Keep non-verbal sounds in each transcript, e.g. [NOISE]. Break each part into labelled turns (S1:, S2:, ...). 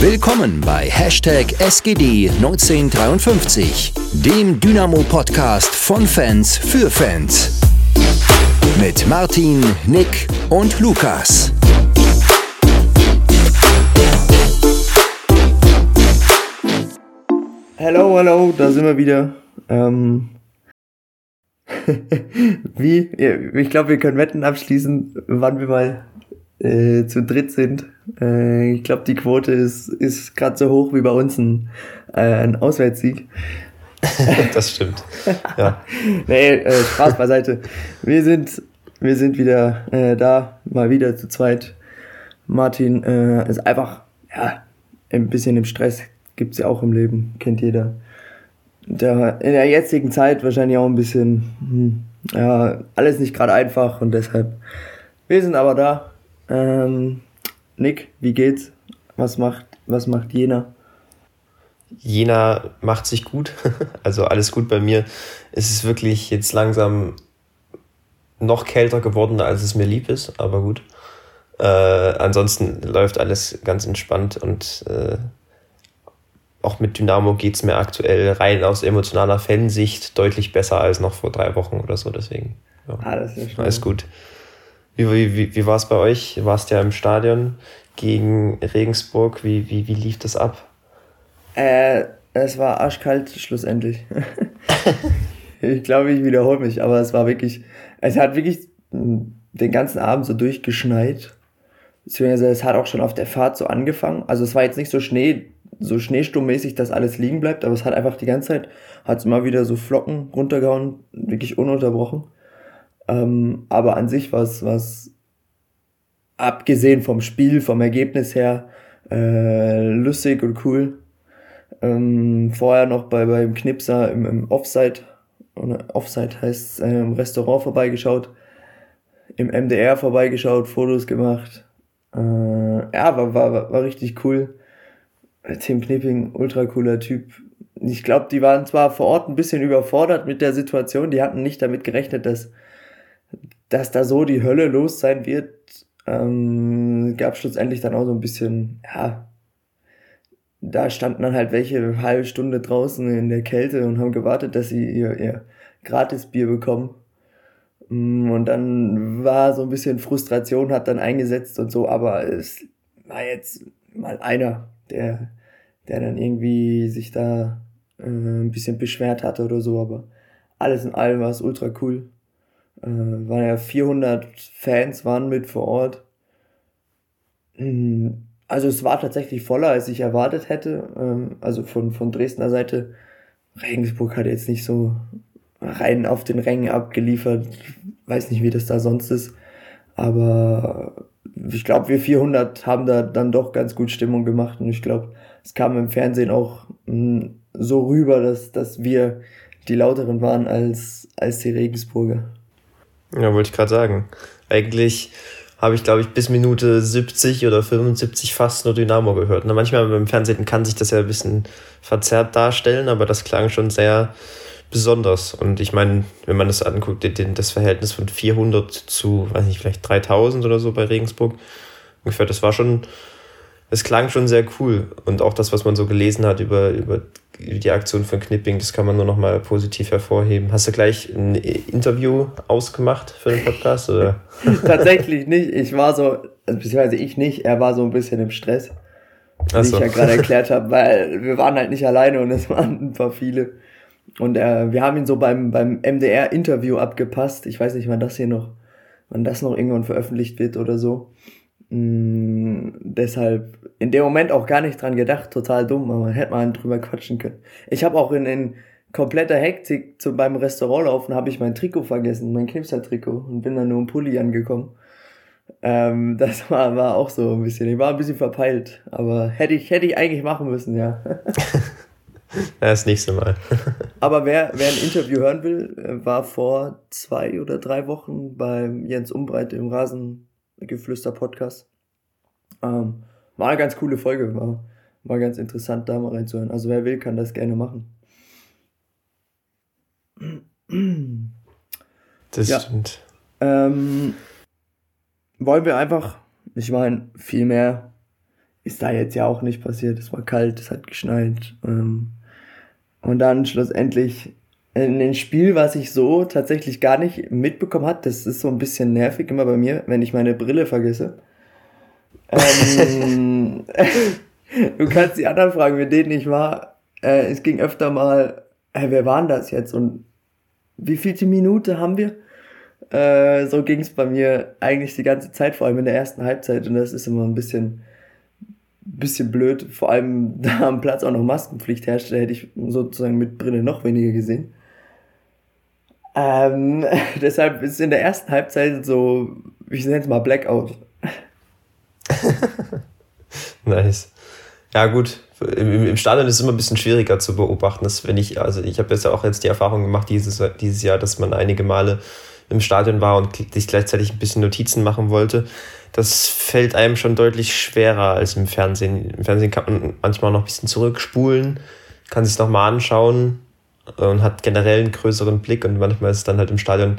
S1: Willkommen bei Hashtag SGD1953, dem Dynamo-Podcast von Fans für Fans. Mit Martin, Nick und Lukas.
S2: Hallo, hallo, da sind wir wieder. Ähm, [LAUGHS] wie? Ich glaube, wir können Wetten abschließen, wann wir mal äh, zu dritt sind. Äh, ich glaube, die Quote ist, ist gerade so hoch wie bei uns ein, äh, ein Auswärtssieg. [LAUGHS]
S3: das stimmt. Ja. [LAUGHS]
S2: nee, äh, Spaß beiseite. Wir sind, wir sind wieder äh, da, mal wieder zu zweit. Martin äh, ist einfach ja, ein bisschen im Stress. Gibt's ja auch im Leben, kennt jeder. Der, in der jetzigen Zeit wahrscheinlich auch ein bisschen, hm, ja, alles nicht gerade einfach und deshalb. Wir sind aber da, ähm, Nick, wie geht's? Was macht, was macht Jena?
S3: Jena macht sich gut. [LAUGHS] Also alles gut bei mir. Es ist wirklich jetzt langsam noch kälter geworden, als es mir lieb ist, aber gut. Äh, ansonsten läuft alles ganz entspannt und äh, auch mit Dynamo geht es mir aktuell rein aus emotionaler Fansicht deutlich besser als noch vor drei Wochen oder so. Deswegen ja, ah, alles gut. Wie, wie, wie war es bei euch? Warst ja im Stadion gegen Regensburg. Wie, wie, wie lief das ab?
S2: Äh, es war arschkalt schlussendlich. [LAUGHS] ich glaube, ich wiederhole mich, aber es war wirklich, es hat wirklich den ganzen Abend so durchgeschneit. Beziehungsweise es hat auch schon auf der Fahrt so angefangen. Also es war jetzt nicht so Schnee, so schneesturmmäßig, dass alles liegen bleibt, aber es hat einfach die ganze Zeit, hat es immer wieder so Flocken runtergehauen, wirklich ununterbrochen. Ähm, aber an sich war es was, abgesehen vom Spiel, vom Ergebnis her, äh, lustig und cool. Ähm, vorher noch bei beim Knipser im, im Offside, Offside heißt äh, im Restaurant vorbeigeschaut, im MDR vorbeigeschaut, Fotos gemacht. Äh, ja, war, war, war richtig cool. Tim Knipping, ultra cooler Typ. Ich glaube, die waren zwar vor Ort ein bisschen überfordert mit der Situation, die hatten nicht damit gerechnet, dass dass da so die Hölle los sein wird, ähm, gab schlussendlich dann auch so ein bisschen, ja, da standen dann halt welche halbe Stunde draußen in der Kälte und haben gewartet, dass sie ihr, ihr Gratisbier bekommen. Mm, und dann war so ein bisschen Frustration, hat dann eingesetzt und so, aber es war jetzt mal einer, der, der dann irgendwie sich da äh, ein bisschen beschwert hatte oder so, aber alles in allem war es ultra cool äh, waren ja 400 Fans waren mit vor Ort. Hm, also es war tatsächlich voller, als ich erwartet hätte. Ähm, also von, von Dresdner Seite. Regensburg hat jetzt nicht so rein auf den Rängen abgeliefert. Weiß nicht, wie das da sonst ist. Aber ich glaube, wir 400 haben da dann doch ganz gut Stimmung gemacht. Und ich glaube, es kam im Fernsehen auch hm, so rüber, dass, dass wir die lauteren waren als, als die Regensburger.
S3: Ja, wollte ich gerade sagen. Eigentlich habe ich, glaube ich, bis Minute 70 oder 75 fast nur Dynamo gehört. Na, manchmal beim Fernsehen kann sich das ja ein bisschen verzerrt darstellen, aber das klang schon sehr besonders. Und ich meine, wenn man das anguckt, das Verhältnis von 400 zu, weiß nicht, vielleicht 3000 oder so bei Regensburg, ungefähr, das war schon, es klang schon sehr cool. Und auch das, was man so gelesen hat über, über die Aktion von Knipping, das kann man nur noch mal positiv hervorheben. Hast du gleich ein Interview ausgemacht für den Podcast? Oder? [LAUGHS]
S2: Tatsächlich nicht. Ich war so, beziehungsweise ich nicht, er war so ein bisschen im Stress, wie so. ich ja gerade [LAUGHS] erklärt habe, weil wir waren halt nicht alleine und es waren ein paar viele. Und äh, wir haben ihn so beim, beim MDR-Interview abgepasst. Ich weiß nicht, wann das hier noch, wann das noch irgendwann veröffentlicht wird oder so. Mm, deshalb in dem Moment auch gar nicht dran gedacht, total dumm, aber hätte man drüber quatschen können. Ich habe auch in, in kompletter Hektik zu, beim Restaurant laufen, habe ich mein Trikot vergessen, mein Knipser-Trikot und bin dann nur im Pulli angekommen. Ähm, [LAUGHS] das war, war auch so ein bisschen, ich war ein bisschen verpeilt, aber hätte ich, hätte ich eigentlich machen müssen, ja. [LAUGHS]
S3: Das nächste Mal. [LAUGHS]
S2: Aber wer, wer ein Interview hören will, war vor zwei oder drei Wochen beim Jens Umbreit im Rasen Geflüster-Podcast. Ähm, war eine ganz coole Folge, war, war ganz interessant, da mal reinzuhören. Also wer will, kann das gerne machen.
S3: Das ja. stimmt.
S2: Ähm, wollen wir einfach, ich meine, viel mehr ist da jetzt ja auch nicht passiert. Es war kalt, es hat geschneit. Ähm, und dann schlussendlich ein Spiel, was ich so tatsächlich gar nicht mitbekommen hat. Das ist so ein bisschen nervig immer bei mir, wenn ich meine Brille vergesse. Ähm, [LAUGHS] du kannst die anderen fragen, mit denen ich war. Äh, es ging öfter mal, äh, wer waren das jetzt und wie vielte Minute haben wir? Äh, so ging es bei mir eigentlich die ganze Zeit, vor allem in der ersten Halbzeit. Und das ist immer ein bisschen, bisschen blöd. Vor allem [LAUGHS] da am Platz auch noch Maskenpflicht herrscht, da hätte ich sozusagen mit Brille noch weniger gesehen. Ähm, [LAUGHS] deshalb ist in der ersten Halbzeit so, ich nenne es mal Blackout. [LAUGHS]
S3: nice. Ja, gut. Im, Im Stadion ist es immer ein bisschen schwieriger zu beobachten. Das, wenn ich, also ich habe jetzt ja auch jetzt die Erfahrung gemacht dieses, dieses Jahr, dass man einige Male im Stadion war und sich gleichzeitig ein bisschen Notizen machen wollte. Das fällt einem schon deutlich schwerer als im Fernsehen. Im Fernsehen kann man manchmal noch ein bisschen zurückspulen, kann sich nochmal anschauen und hat generell einen größeren Blick und manchmal ist es dann halt im Stadion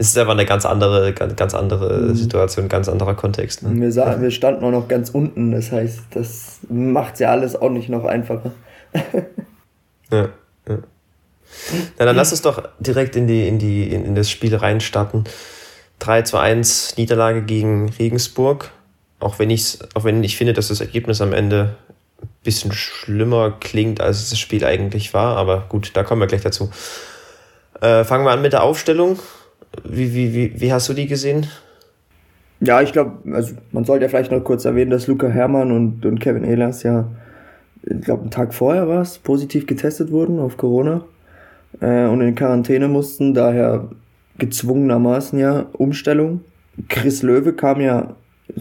S3: es ist einfach eine ganz andere, ganz, ganz andere mhm. Situation, ganz anderer Kontext.
S2: Ne? Wir, sah, wir standen auch noch ganz unten, das heißt, das macht ja alles auch nicht noch einfacher. [LAUGHS]
S3: ja, ja. Na, dann lass uns doch direkt in, die, in, die, in, in das Spiel reinstarten. 3 zu 1 Niederlage gegen Regensburg. Auch wenn, ich's, auch wenn ich finde, dass das Ergebnis am Ende bisschen schlimmer klingt, als das Spiel eigentlich war. Aber gut, da kommen wir gleich dazu. Äh, fangen wir an mit der Aufstellung. Wie, wie, wie, wie hast du die gesehen?
S2: Ja, ich glaube, also man sollte ja vielleicht noch kurz erwähnen, dass Luca Herrmann und, und Kevin Ehlers ja, ich glaube, einen Tag vorher war es, positiv getestet wurden auf Corona äh, und in Quarantäne mussten, daher gezwungenermaßen ja Umstellung. Chris Löwe kam ja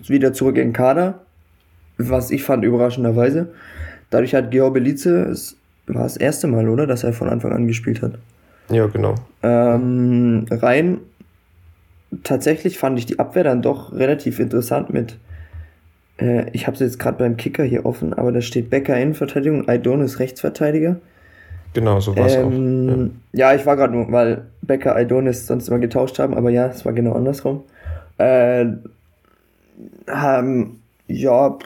S2: wieder zurück in den Kader, was ich fand überraschenderweise. Dadurch hat Georg Belize, es war das erste Mal, oder, dass er von Anfang an gespielt hat.
S3: Ja, genau.
S2: Ähm, rein, tatsächlich fand ich die Abwehr dann doch relativ interessant mit. Äh, ich habe es jetzt gerade beim Kicker hier offen, aber da steht Becker Innenverteidigung, Aidonis Rechtsverteidiger.
S3: Genau, so war es ähm,
S2: auch. Ja. ja, ich war gerade nur, weil Becker Aidonis sonst immer getauscht haben, aber ja, es war genau andersrum. Äh, ähm, ja,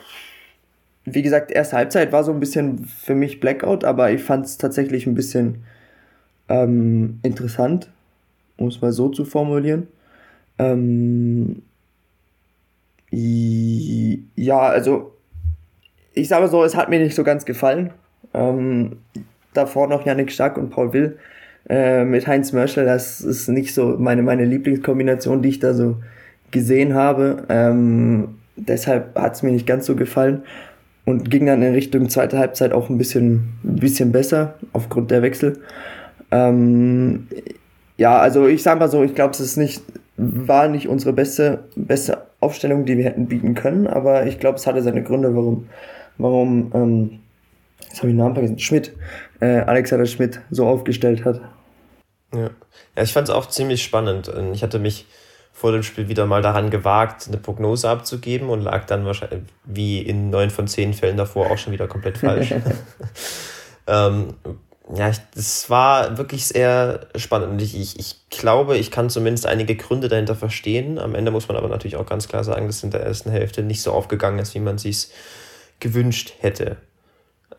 S2: wie gesagt, erste Halbzeit war so ein bisschen für mich Blackout, aber ich fand es tatsächlich ein bisschen ähm, interessant, um es mal so zu formulieren. Ähm, ja, also ich sage so, es hat mir nicht so ganz gefallen. Ähm, davor noch Yannick Stark und Paul Will äh, mit Heinz Mörschel, das ist nicht so meine, meine Lieblingskombination, die ich da so gesehen habe. Ähm, deshalb hat es mir nicht ganz so gefallen und ging dann in Richtung zweite Halbzeit auch ein bisschen, bisschen besser aufgrund der Wechsel. Ähm, ja, also ich sag mal so, ich glaube, es ist nicht, war nicht unsere beste, beste Aufstellung, die wir hätten bieten können, aber ich glaube, es hatte seine Gründe, warum, warum, ähm, jetzt habe ich den Namen vergessen, Schmidt, äh, Alexander Schmidt so aufgestellt hat.
S3: Ja, ja ich fand es auch ziemlich spannend. Ich hatte mich vor dem Spiel wieder mal daran gewagt, eine Prognose abzugeben und lag dann wahrscheinlich wie in neun von zehn Fällen davor auch schon wieder komplett falsch. [LAUGHS] ähm, ja, es war wirklich sehr spannend. Und ich, ich, ich glaube, ich kann zumindest einige Gründe dahinter verstehen. Am Ende muss man aber natürlich auch ganz klar sagen, dass es in der ersten Hälfte nicht so aufgegangen ist, wie man sich gewünscht hätte.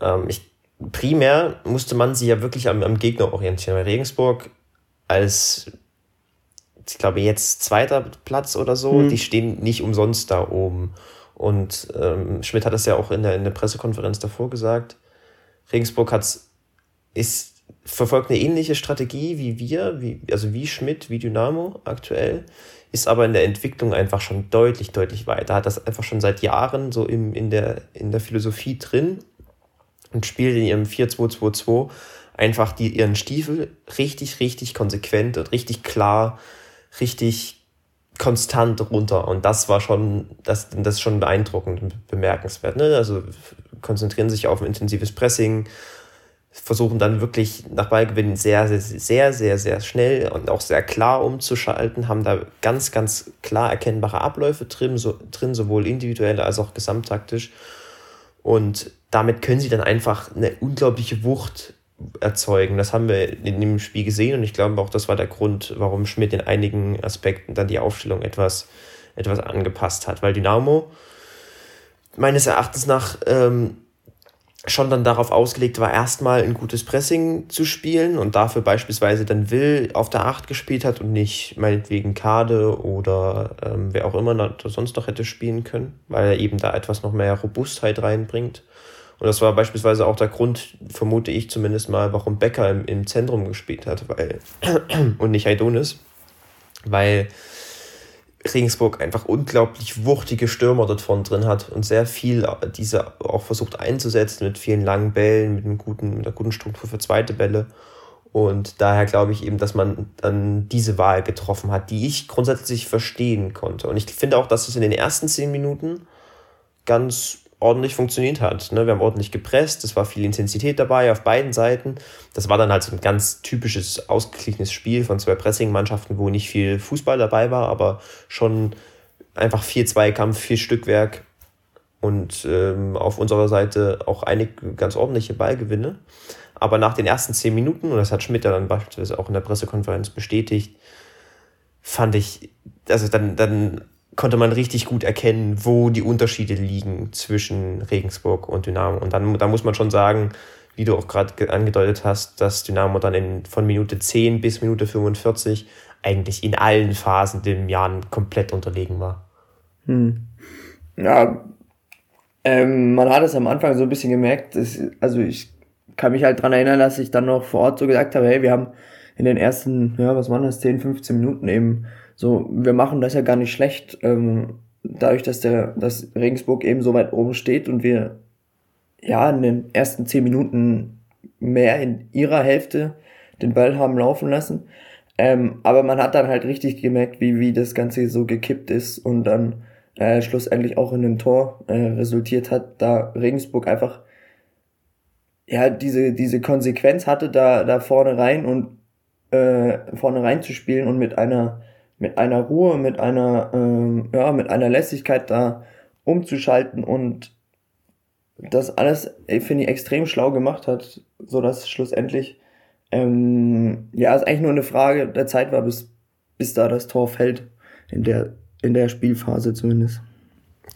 S3: Ähm, ich, primär musste man sich ja wirklich am, am Gegner orientieren. Bei Regensburg als, ich glaube, jetzt zweiter Platz oder so, mhm. die stehen nicht umsonst da oben. Und ähm, Schmidt hat es ja auch in der, in der Pressekonferenz davor gesagt. Regensburg hat es ist, verfolgt eine ähnliche Strategie wie wir, wie, also wie Schmidt, wie Dynamo aktuell, ist aber in der Entwicklung einfach schon deutlich, deutlich weiter. Hat das einfach schon seit Jahren so im, in, der, in der Philosophie drin und spielt in ihrem 4-2-2-2 einfach die, ihren Stiefel richtig, richtig konsequent und richtig klar, richtig konstant runter. Und das war schon, das, das ist schon beeindruckend und bemerkenswert. Ne? Also konzentrieren sich auf ein intensives Pressing, versuchen dann wirklich nach Ballgewinn sehr, sehr, sehr, sehr, sehr schnell und auch sehr klar umzuschalten, haben da ganz, ganz klar erkennbare Abläufe drin, so, drin sowohl individuell als auch gesamttaktisch. Und damit können sie dann einfach eine unglaubliche Wucht erzeugen. Das haben wir in dem Spiel gesehen und ich glaube auch, das war der Grund, warum Schmidt in einigen Aspekten dann die Aufstellung etwas, etwas angepasst hat, weil Dynamo meines Erachtens nach ähm, schon dann darauf ausgelegt war, erstmal ein gutes Pressing zu spielen und dafür beispielsweise dann Will auf der 8 gespielt hat und nicht meinetwegen Kade oder ähm, wer auch immer sonst noch hätte spielen können, weil er eben da etwas noch mehr Robustheit reinbringt. Und das war beispielsweise auch der Grund, vermute ich zumindest mal, warum Becker im, im Zentrum gespielt hat weil, [CLEARS THROAT] und nicht Aidonis, weil Regensburg einfach unglaublich wuchtige Stürmer dort vorne drin hat und sehr viel diese auch versucht einzusetzen mit vielen langen Bällen, mit, einem guten, mit einer guten Struktur für zweite Bälle. Und daher glaube ich eben, dass man dann diese Wahl getroffen hat, die ich grundsätzlich verstehen konnte. Und ich finde auch, dass es in den ersten zehn Minuten ganz ordentlich funktioniert hat. Ne? Wir haben ordentlich gepresst, es war viel Intensität dabei auf beiden Seiten. Das war dann halt so ein ganz typisches, ausgeglichenes Spiel von zwei Pressing-Mannschaften, wo nicht viel Fußball dabei war, aber schon einfach viel Zweikampf, viel Stückwerk und ähm, auf unserer Seite auch einige ganz ordentliche Ballgewinne. Aber nach den ersten zehn Minuten, und das hat Schmidt dann beispielsweise auch in der Pressekonferenz bestätigt, fand ich, also dann, dann konnte man richtig gut erkennen, wo die Unterschiede liegen zwischen Regensburg und Dynamo. Und dann da muss man schon sagen, wie du auch gerade angedeutet hast, dass Dynamo dann in, von Minute 10 bis Minute 45 eigentlich in allen Phasen dem Jahren komplett unterlegen war.
S2: Hm. Ja, ähm, man hat es am Anfang so ein bisschen gemerkt. Dass, also ich kann mich halt dran erinnern, dass ich dann noch vor Ort so gesagt habe, hey, wir haben in den ersten, ja, was waren das, 10, 15 Minuten eben so, wir machen das ja gar nicht schlecht, ähm, dadurch, dass der, dass Regensburg eben so weit oben steht und wir ja in den ersten zehn Minuten mehr in ihrer Hälfte den Ball haben laufen lassen. Ähm, aber man hat dann halt richtig gemerkt, wie, wie das Ganze so gekippt ist und dann äh, schlussendlich auch in einem Tor äh, resultiert hat, da Regensburg einfach ja diese, diese Konsequenz hatte, da, da vorne rein und äh, vorne rein zu spielen und mit einer mit einer Ruhe, mit einer, ähm, ja, mit einer Lässigkeit da umzuschalten und das alles, finde ich, extrem schlau gemacht hat, so dass schlussendlich, ähm, ja, es eigentlich nur eine Frage der Zeit war, bis, bis da das Tor fällt, in der, in der Spielphase zumindest.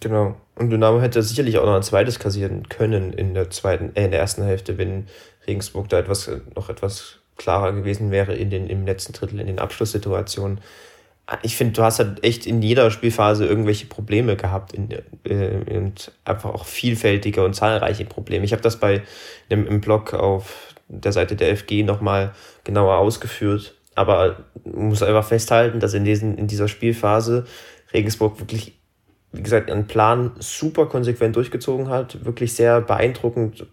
S3: Genau. Und Dynamo hätte sicherlich auch noch ein zweites kassieren können in der zweiten, äh, in der ersten Hälfte, wenn Regensburg da etwas, noch etwas klarer gewesen wäre in den, im letzten Drittel, in den Abschlusssituationen ich finde, du hast halt echt in jeder Spielphase irgendwelche Probleme gehabt in, äh, und einfach auch vielfältige und zahlreiche Probleme. Ich habe das bei einem, im Blog auf der Seite der FG nochmal genauer ausgeführt, aber muss einfach festhalten, dass in, diesen, in dieser Spielphase Regensburg wirklich, wie gesagt, einen Plan super konsequent durchgezogen hat, wirklich sehr beeindruckend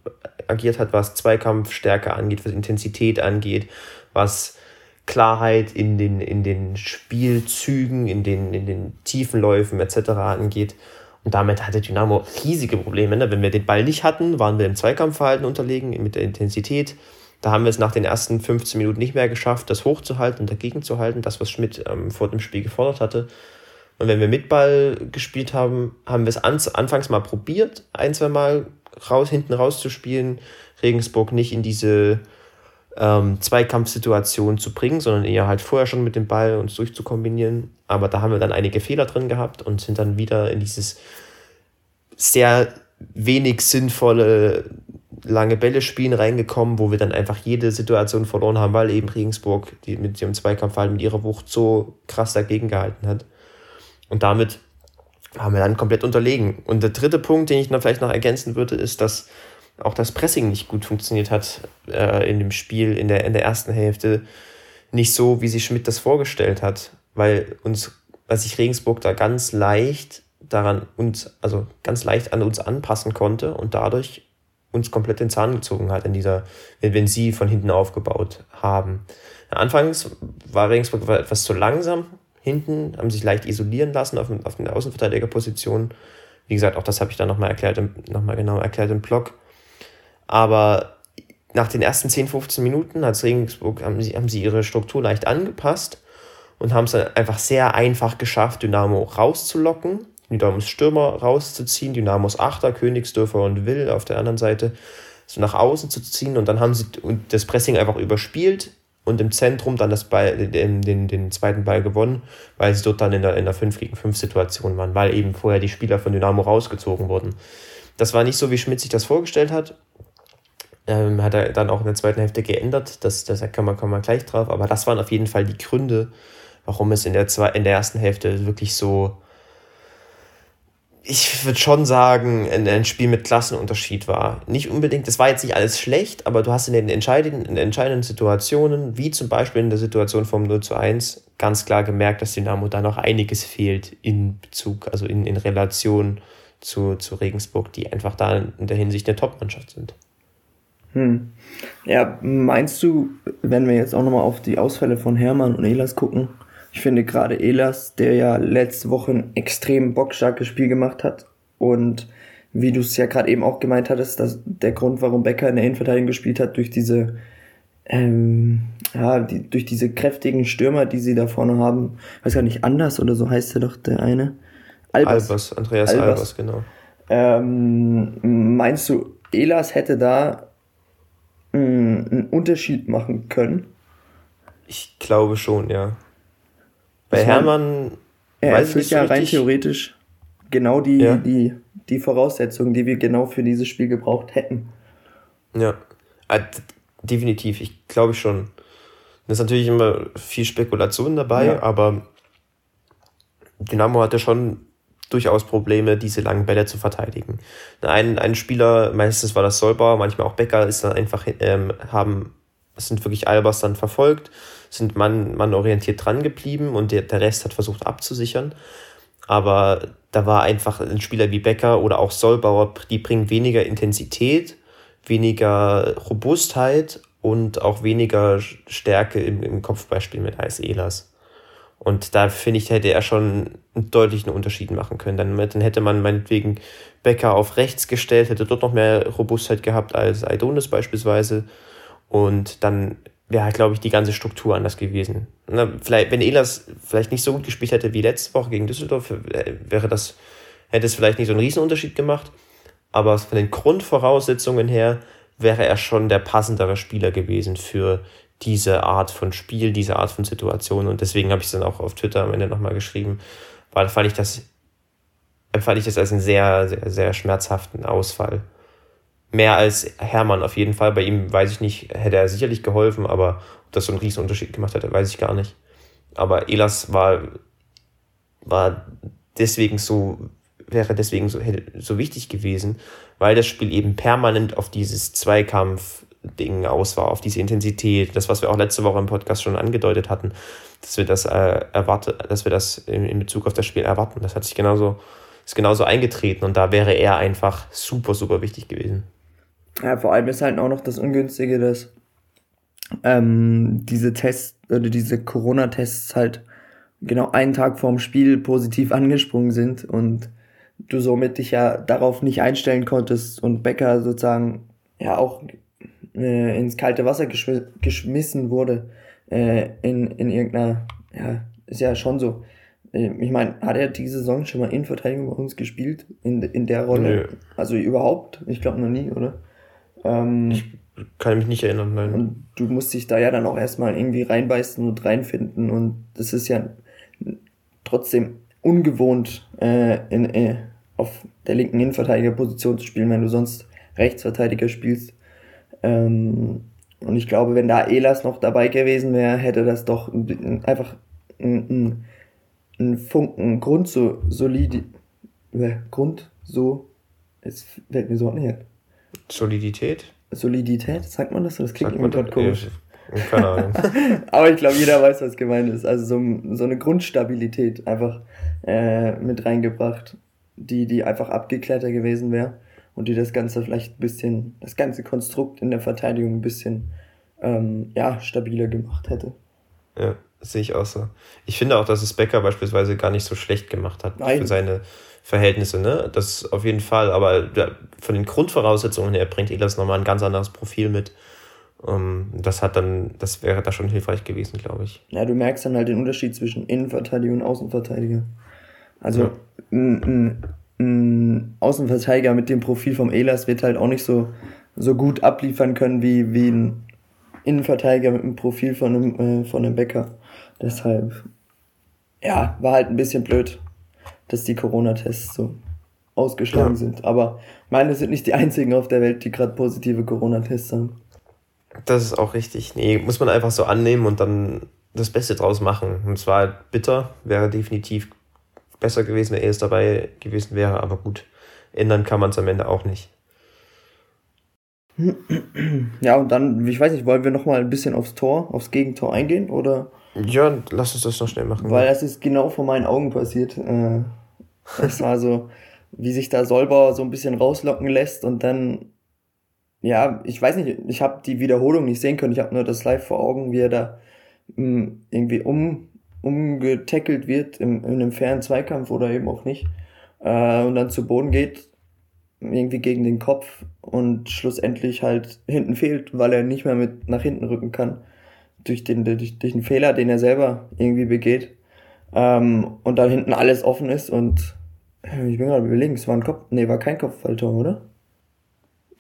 S3: agiert hat, was Zweikampfstärke angeht, was Intensität angeht, was Klarheit in den, in den Spielzügen, in den, in den Tiefenläufen etc. angeht. Und damit hatte Dynamo riesige Probleme. Ne? Wenn wir den Ball nicht hatten, waren wir im Zweikampfverhalten unterlegen mit der Intensität. Da haben wir es nach den ersten 15 Minuten nicht mehr geschafft, das hochzuhalten und dagegen zu halten, das, was Schmidt ähm, vor dem Spiel gefordert hatte. Und wenn wir mit Ball gespielt haben, haben wir es an, anfangs mal probiert, ein, zwei Mal raus, hinten rauszuspielen. Regensburg nicht in diese ähm, Zweikampfsituation zu bringen, sondern eher halt vorher schon mit dem Ball uns durchzukombinieren. Aber da haben wir dann einige Fehler drin gehabt und sind dann wieder in dieses sehr wenig sinnvolle lange Bälle spielen reingekommen, wo wir dann einfach jede Situation verloren haben, weil eben Regensburg die mit ihrem Zweikampf halt mit ihrer Wucht so krass dagegen gehalten hat. Und damit haben wir dann komplett unterlegen. Und der dritte Punkt, den ich noch vielleicht noch ergänzen würde, ist, dass auch das Pressing nicht gut funktioniert hat äh, in dem Spiel, in der, in der ersten Hälfte. Nicht so, wie sich Schmidt das vorgestellt hat, weil uns, weil sich Regensburg da ganz leicht daran uns, also ganz leicht an uns anpassen konnte und dadurch uns komplett den Zahn gezogen hat in dieser, wenn, wenn sie von hinten aufgebaut haben. Anfangs war Regensburg etwas zu langsam hinten, haben sich leicht isolieren lassen auf, auf der Außenverteidigerposition. Wie gesagt, auch das habe ich dann nochmal erklärt, nochmal genau erklärt im Blog. Aber nach den ersten 10, 15 Minuten hat Regensburg, haben sie, haben sie ihre Struktur leicht angepasst und haben es dann einfach sehr einfach geschafft, Dynamo rauszulocken, Dynamos Stürmer rauszuziehen, Dynamos Achter, Königsdörfer und Will auf der anderen Seite so nach außen zu ziehen und dann haben sie das Pressing einfach überspielt, und im Zentrum dann das Ball, den, den, den zweiten Ball gewonnen, weil sie dort dann in der, in der 5 gegen 5 Situation waren, weil eben vorher die Spieler von Dynamo rausgezogen wurden. Das war nicht so, wie Schmidt sich das vorgestellt hat. Ähm, hat er dann auch in der zweiten Hälfte geändert, das, das kann man, kann man gleich drauf, aber das waren auf jeden Fall die Gründe, warum es in der, zwei, in der ersten Hälfte wirklich so ich würde schon sagen, ein, ein, Spiel mit Klassenunterschied war. Nicht unbedingt, das war jetzt nicht alles schlecht, aber du hast in den entscheidenden, in den entscheidenden Situationen, wie zum Beispiel in der Situation vom 0 zu 1, ganz klar gemerkt, dass Dynamo da noch einiges fehlt in Bezug, also in, in Relation zu, zu Regensburg, die einfach da in der Hinsicht eine Top-Mannschaft sind.
S2: Hm. Ja, meinst du, wenn wir jetzt auch nochmal auf die Ausfälle von Hermann und Elas gucken, ich finde gerade Elas, der ja letzte Woche ein extrem bockstarkes Spiel gemacht hat und wie du es ja gerade eben auch gemeint hattest, dass der Grund, warum Becker in der Innenverteidigung gespielt hat, durch diese ähm, ja, die, durch diese kräftigen Stürmer, die sie da vorne haben, weiß gar nicht, anders oder so heißt er doch der eine.
S3: Albers, Albers Andreas Albers, Albers genau.
S2: Ähm, meinst du, Elas hätte da einen Unterschied machen können?
S3: Ich glaube schon, ja. Bei das Hermann.
S2: Er erfüllt ja rein theoretisch genau die, ja. die, die Voraussetzungen, die wir genau für dieses Spiel gebraucht hätten.
S3: Ja, äh, definitiv, ich glaube schon. Das ist natürlich immer viel Spekulation dabei, ja. aber Dynamo hatte schon durchaus Probleme, diese langen Bälle zu verteidigen. Ein, ein Spieler, meistens war das Solbauer, manchmal auch Becker, ist dann einfach, ähm, haben, sind wirklich Albers dann verfolgt sind man, man orientiert dran geblieben und der, der Rest hat versucht abzusichern. Aber da war einfach ein Spieler wie Becker oder auch Solbauer, die bringen weniger Intensität, weniger Robustheit und auch weniger Stärke im, im Kopfbeispiel mit Eis Elas. Und da finde ich, hätte er schon einen deutlichen Unterschied machen können. Dann, dann hätte man meinetwegen Becker auf rechts gestellt, hätte dort noch mehr Robustheit gehabt als Aidonis beispielsweise. Und dann wäre, glaube ich, die ganze Struktur anders gewesen. Na, vielleicht, wenn Elas vielleicht nicht so gut gespielt hätte wie letzte Woche gegen Düsseldorf, äh, wäre das, hätte es vielleicht nicht so einen Riesenunterschied gemacht. Aber von den Grundvoraussetzungen her wäre er schon der passendere Spieler gewesen für diese Art von Spiel, diese Art von Situation. Und deswegen habe ich es dann auch auf Twitter am Ende nochmal geschrieben, weil fand ich das, empfand ich das als einen sehr, sehr, sehr schmerzhaften Ausfall mehr als Hermann auf jeden Fall. Bei ihm weiß ich nicht, hätte er sicherlich geholfen, aber ob das so einen riesen Unterschied gemacht hätte, weiß ich gar nicht. Aber Elas war, war deswegen so, wäre deswegen so, so wichtig gewesen, weil das Spiel eben permanent auf dieses Zweikampf-Ding aus war, auf diese Intensität, das, was wir auch letzte Woche im Podcast schon angedeutet hatten, dass wir das äh, erwartet, dass wir das in, in Bezug auf das Spiel erwarten. Das hat sich genauso, ist genauso eingetreten und da wäre er einfach super, super wichtig gewesen.
S2: Ja, vor allem ist halt auch noch das Ungünstige, dass ähm, diese Tests oder diese Corona-Tests halt genau einen Tag vorm Spiel positiv angesprungen sind und du somit dich ja darauf nicht einstellen konntest und Becker sozusagen ja auch äh, ins kalte Wasser geschm geschmissen wurde äh, in, in irgendeiner, ja, ist ja schon so. Äh, ich meine, hat er diese Saison schon mal in Verteidigung bei uns gespielt? In, in der Rolle? Nee. Also überhaupt? Ich glaube noch nie, oder?
S3: Ähm, ich kann mich nicht erinnern, nein.
S2: Und du musst dich da ja dann auch erstmal irgendwie reinbeißen und reinfinden und das ist ja trotzdem ungewohnt, äh, in, äh, auf der linken Innenverteidigerposition zu spielen, wenn du sonst Rechtsverteidiger spielst. Ähm, und ich glaube, wenn da Elas noch dabei gewesen wäre, hätte das doch einfach ein, ein Funken Grund so solide, äh, Grund so, es fällt mir so nicht
S3: Solidität?
S2: Solidität, sagt man das? Das klingt irgendwie gerade komisch. Keine Ahnung. [LAUGHS] Aber ich glaube, jeder weiß, was gemeint ist. Also so, so eine Grundstabilität einfach äh, mit reingebracht, die, die einfach abgeklärter gewesen wäre und die das Ganze vielleicht ein bisschen, das ganze Konstrukt in der Verteidigung ein bisschen ähm, ja, stabiler gemacht hätte.
S3: Ja, sehe ich auch so. Ich finde auch, dass es Becker beispielsweise gar nicht so schlecht gemacht hat Nein. für seine Verhältnisse, ne? Das auf jeden Fall, aber von den Grundvoraussetzungen her bringt Elas nochmal ein ganz anderes Profil mit. Um, ähm, das hat dann, das wäre da schon hilfreich gewesen, glaube ich.
S2: Ja, du merkst dann halt den Unterschied zwischen Innenverteidiger und Außenverteidiger. Also ja. Ein, Außenverteidiger mit dem Profil vom Elas wird halt auch nicht so, so gut abliefern können wie, wie ein Innenverteidiger mit dem Profil von einem, äh, von einem Bäcker. Deshalb, ja, war halt ein bisschen blöd, dass die Corona-Tests so ausgeschlagen ja. sind. Aber meine sind nicht die einzigen auf der Welt, die gerade positive Corona-Tests haben.
S3: Das ist auch richtig. Nee, muss man einfach so annehmen und dann das Beste draus machen. Und zwar bitter, wäre definitiv besser gewesen, wenn er es dabei gewesen wäre, aber gut, ändern kann man es am Ende auch nicht.
S2: Ja, und dann, ich weiß nicht, wollen wir nochmal ein bisschen aufs Tor, aufs Gegentor eingehen, oder?
S3: Ja, lass uns das noch schnell machen.
S2: Weil das ist genau vor meinen Augen passiert. Äh, das war so, wie sich da Solbauer so ein bisschen rauslocken lässt und dann, ja, ich weiß nicht, ich habe die Wiederholung nicht sehen können, ich habe nur das live vor Augen, wie er da mh, hm, irgendwie um, umgetackelt wird im, in einem fairen Zweikampf oder eben auch nicht äh, und dann zu Boden geht, irgendwie gegen den Kopf und schlussendlich halt hinten fehlt, weil er nicht mehr mit nach hinten rücken kann durch den, durch, durch den Fehler, den er selber irgendwie begeht ähm, und dann hinten alles offen ist und ich bin gerade überlegen, es war ein Kopf, nee, war kein Kopfballtor, oder?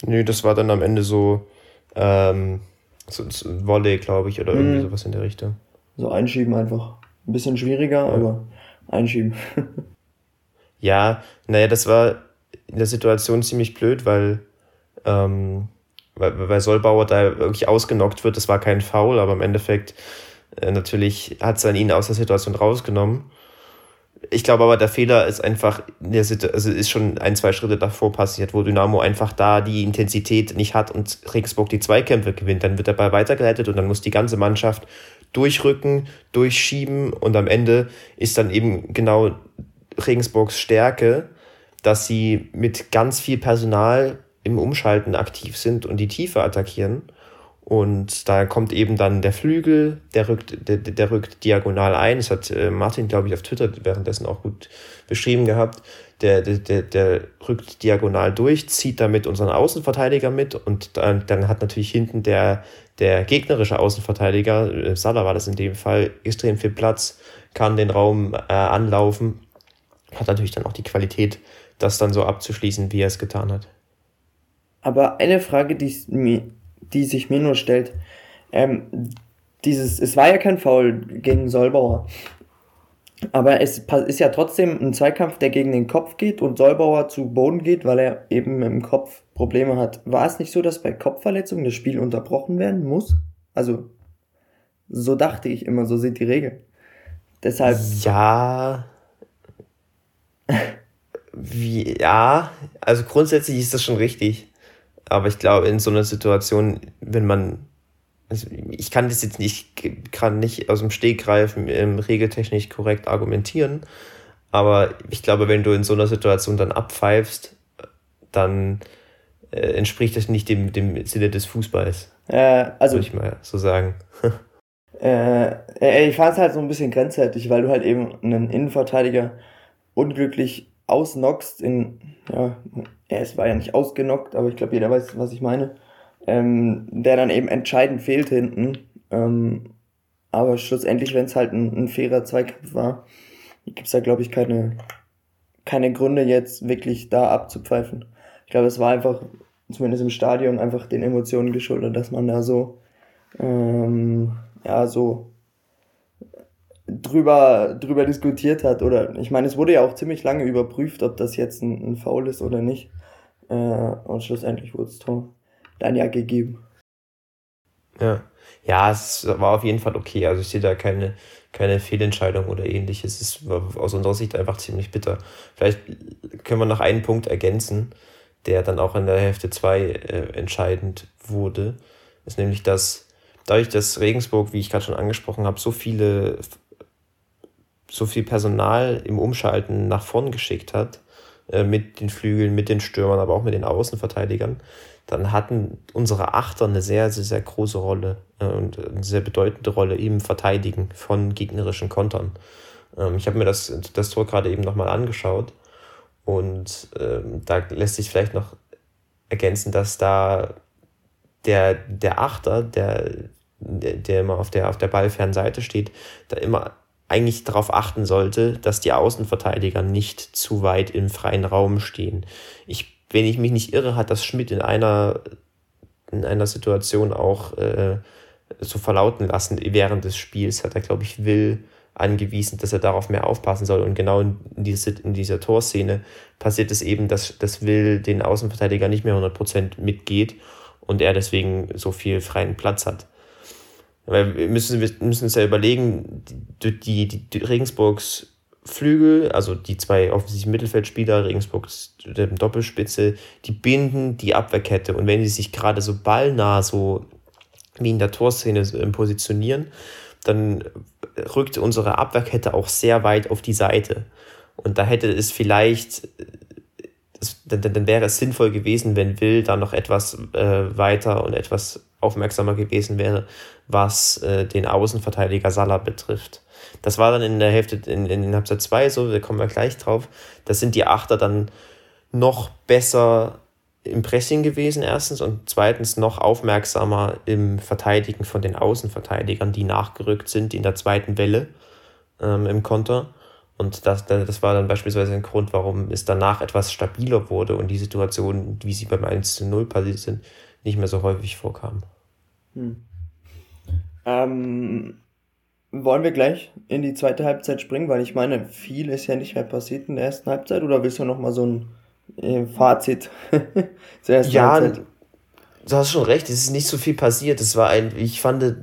S3: Nö, das war dann am Ende so, ähm, so, so Volley, glaube ich, oder irgendwie sowas in der Richtung.
S2: So einschieben einfach. Ein bisschen schwieriger, ja. aber einschieben. [LAUGHS]
S3: ja, naja, das war in der Situation ziemlich blöd, weil, ähm, weil, weil Solbauer da wirklich ausgenockt wird. Das war kein Foul, aber im Endeffekt äh, natürlich hat es dann ihn aus der Situation rausgenommen. Ich glaube aber, der Fehler ist einfach, also ist schon ein, zwei Schritte davor passiert, wo Dynamo einfach da die Intensität nicht hat und Regensburg die Zweikämpfe gewinnt. Dann wird der Ball weitergeleitet und dann muss die ganze Mannschaft durchrücken, durchschieben und am Ende ist dann eben genau Regensburgs Stärke, dass sie mit ganz viel Personal im Umschalten aktiv sind und die Tiefe attackieren und da kommt eben dann der Flügel, der rückt, der, der rückt diagonal ein. Das hat äh, Martin, glaube ich, auf Twitter währenddessen auch gut beschrieben gehabt. Der, der, der, rückt diagonal durch, zieht damit unseren Außenverteidiger mit und dann, dann hat natürlich hinten der, der gegnerische Außenverteidiger, äh, Salah war das in dem Fall, extrem viel Platz, kann den Raum äh, anlaufen, hat natürlich dann auch die Qualität, das dann so abzuschließen, wie er es getan hat.
S2: Aber eine Frage, die die sich mir nur stellt. Ähm, dieses, es war ja kein Foul gegen Solbauer. Aber es ist ja trotzdem ein Zweikampf, der gegen den Kopf geht und Solbauer zu Boden geht, weil er eben im Kopf Probleme hat. War es nicht so, dass bei Kopfverletzungen das Spiel unterbrochen werden muss? Also, so dachte ich immer, so sind die Regeln. Deshalb.
S3: Ja. Wie, ja, also grundsätzlich ist das schon richtig. Aber ich glaube, in so einer Situation, wenn man, also ich kann das jetzt nicht, kann nicht aus dem Stegreif ähm, regeltechnisch korrekt argumentieren, aber ich glaube, wenn du in so einer Situation dann abpfeifst, dann äh, entspricht das nicht dem, dem Sinne des Fußballs.
S2: Äh, also.
S3: Würde ich mal so sagen. [LAUGHS]
S2: äh, ich fand es halt so ein bisschen grenzwertig, weil du halt eben einen Innenverteidiger unglücklich ausnockst in, ja, er es war ja nicht ausgenockt, aber ich glaube, jeder weiß, was ich meine, ähm, der dann eben entscheidend fehlt hinten. Ähm, aber schlussendlich, wenn es halt ein, ein fairer Zweikampf war, gibt es da, glaube ich, keine, keine Gründe jetzt wirklich da abzupfeifen. Ich glaube, es war einfach, zumindest im Stadion, einfach den Emotionen geschuldet, dass man da so, ähm, ja, so drüber, drüber diskutiert hat. Oder ich meine, es wurde ja auch ziemlich lange überprüft, ob das jetzt ein, ein Foul ist oder nicht. Äh, und schlussendlich wurde es Tor dann ja gegeben.
S3: Ja. Ja, es war auf jeden Fall okay. Also ich sehe da keine, keine Fehlentscheidung oder ähnliches. Es war aus unserer Sicht einfach ziemlich bitter. Vielleicht können wir noch einen Punkt ergänzen, der dann auch in der Hälfte 2 äh, entscheidend wurde. Ist nämlich, dass dadurch, dass Regensburg, wie ich gerade schon angesprochen habe, so viele so viel Personal im Umschalten nach vorn geschickt hat, äh, mit den Flügeln, mit den Stürmern, aber auch mit den Außenverteidigern, dann hatten unsere Achter eine sehr, sehr, sehr große Rolle äh, und eine sehr bedeutende Rolle im Verteidigen von gegnerischen Kontern. Ähm, ich habe mir das, das Tor gerade eben nochmal angeschaut und ähm, da lässt sich vielleicht noch ergänzen, dass da der, der Achter, der, der immer auf der, auf der ballfernen Seite steht, da immer eigentlich darauf achten sollte, dass die Außenverteidiger nicht zu weit im freien Raum stehen. Ich, wenn ich mich nicht irre, hat das Schmidt in einer, in einer Situation auch äh, so verlauten lassen während des Spiels, hat er, glaube ich, Will angewiesen, dass er darauf mehr aufpassen soll. Und genau in, diese, in dieser Torszene passiert es eben, dass, dass Will den Außenverteidiger nicht mehr 100% mitgeht und er deswegen so viel freien Platz hat. Weil wir müssen, wir müssen uns ja überlegen, die, die, die Regensburgs Flügel, also die zwei offensichtlichen Mittelfeldspieler, Regensburgs Doppelspitze, die binden die Abwehrkette. Und wenn sie sich gerade so ballnah so wie in der Torszene positionieren, dann rückt unsere Abwehrkette auch sehr weit auf die Seite. Und da hätte es vielleicht, das, dann, dann, wäre es sinnvoll gewesen, wenn Will da noch etwas äh, weiter und etwas aufmerksamer gewesen wäre, was äh, den Außenverteidiger Salah betrifft. Das war dann in der Hälfte, in, in Halbzeit 2 so, da kommen wir gleich drauf. Da sind die Achter dann noch besser im Pressing gewesen, erstens, und zweitens noch aufmerksamer im Verteidigen von den Außenverteidigern, die nachgerückt sind in der zweiten Welle ähm, im Konter. Und das, das war dann beispielsweise ein Grund, warum es danach etwas stabiler wurde und die Situation, wie sie beim 1 zu 0 passiert sind, nicht mehr so häufig vorkam. Hm.
S2: Ähm, wollen wir gleich in die zweite Halbzeit springen, weil ich meine, viel ist ja nicht mehr passiert in der ersten Halbzeit, oder willst du noch mal so ein äh, Fazit [LAUGHS]
S3: zur ersten ja, Halbzeit? Du hast schon recht, es ist nicht so viel passiert. Es war ein, ich fand,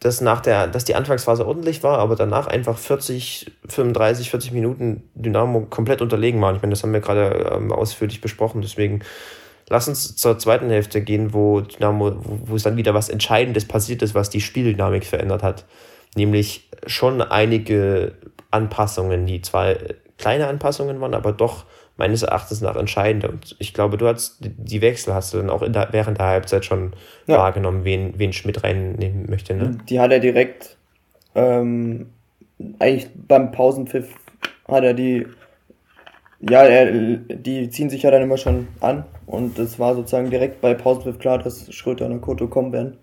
S3: dass nach der, dass die Anfangsphase ordentlich war, aber danach einfach 40, 35, 40 Minuten Dynamo komplett unterlegen waren. Ich meine, das haben wir gerade ähm, ausführlich besprochen, deswegen lass uns zur zweiten Hälfte gehen, wo Dynamo, wo, wo es dann wieder was Entscheidendes passiert ist, was die Spieldynamik verändert hat. Nämlich schon einige Anpassungen, die zwar kleine Anpassungen waren, aber doch meines Erachtens nach entscheidend. Und ich glaube, du hast die Wechsel hast du dann auch der, während der Halbzeit schon ja. wahrgenommen, wen, wen Schmidt reinnehmen möchte. Ne?
S2: Die hat er direkt ähm, eigentlich beim Pausenpfiff hat er die ja, er, die ziehen sich ja dann immer schon an und es war sozusagen direkt bei Pausenpfiff klar, dass Schröter und Koto kommen werden,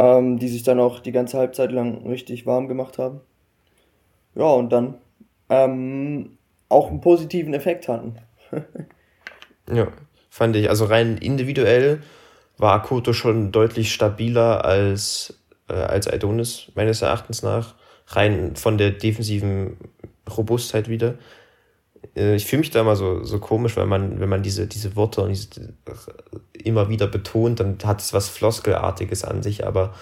S2: ähm, die sich dann auch die ganze Halbzeit lang richtig warm gemacht haben. Ja, und dann ähm, auch einen positiven Effekt hatten. [LAUGHS]
S3: ja, fand ich. Also rein individuell war Koto schon deutlich stabiler als, äh, als Adonis, meines Erachtens nach. Rein von der defensiven Robustheit wieder. Äh, ich fühle mich da immer so, so komisch, weil man, wenn man diese, diese Worte und diese, immer wieder betont, dann hat es was Floskelartiges an sich, aber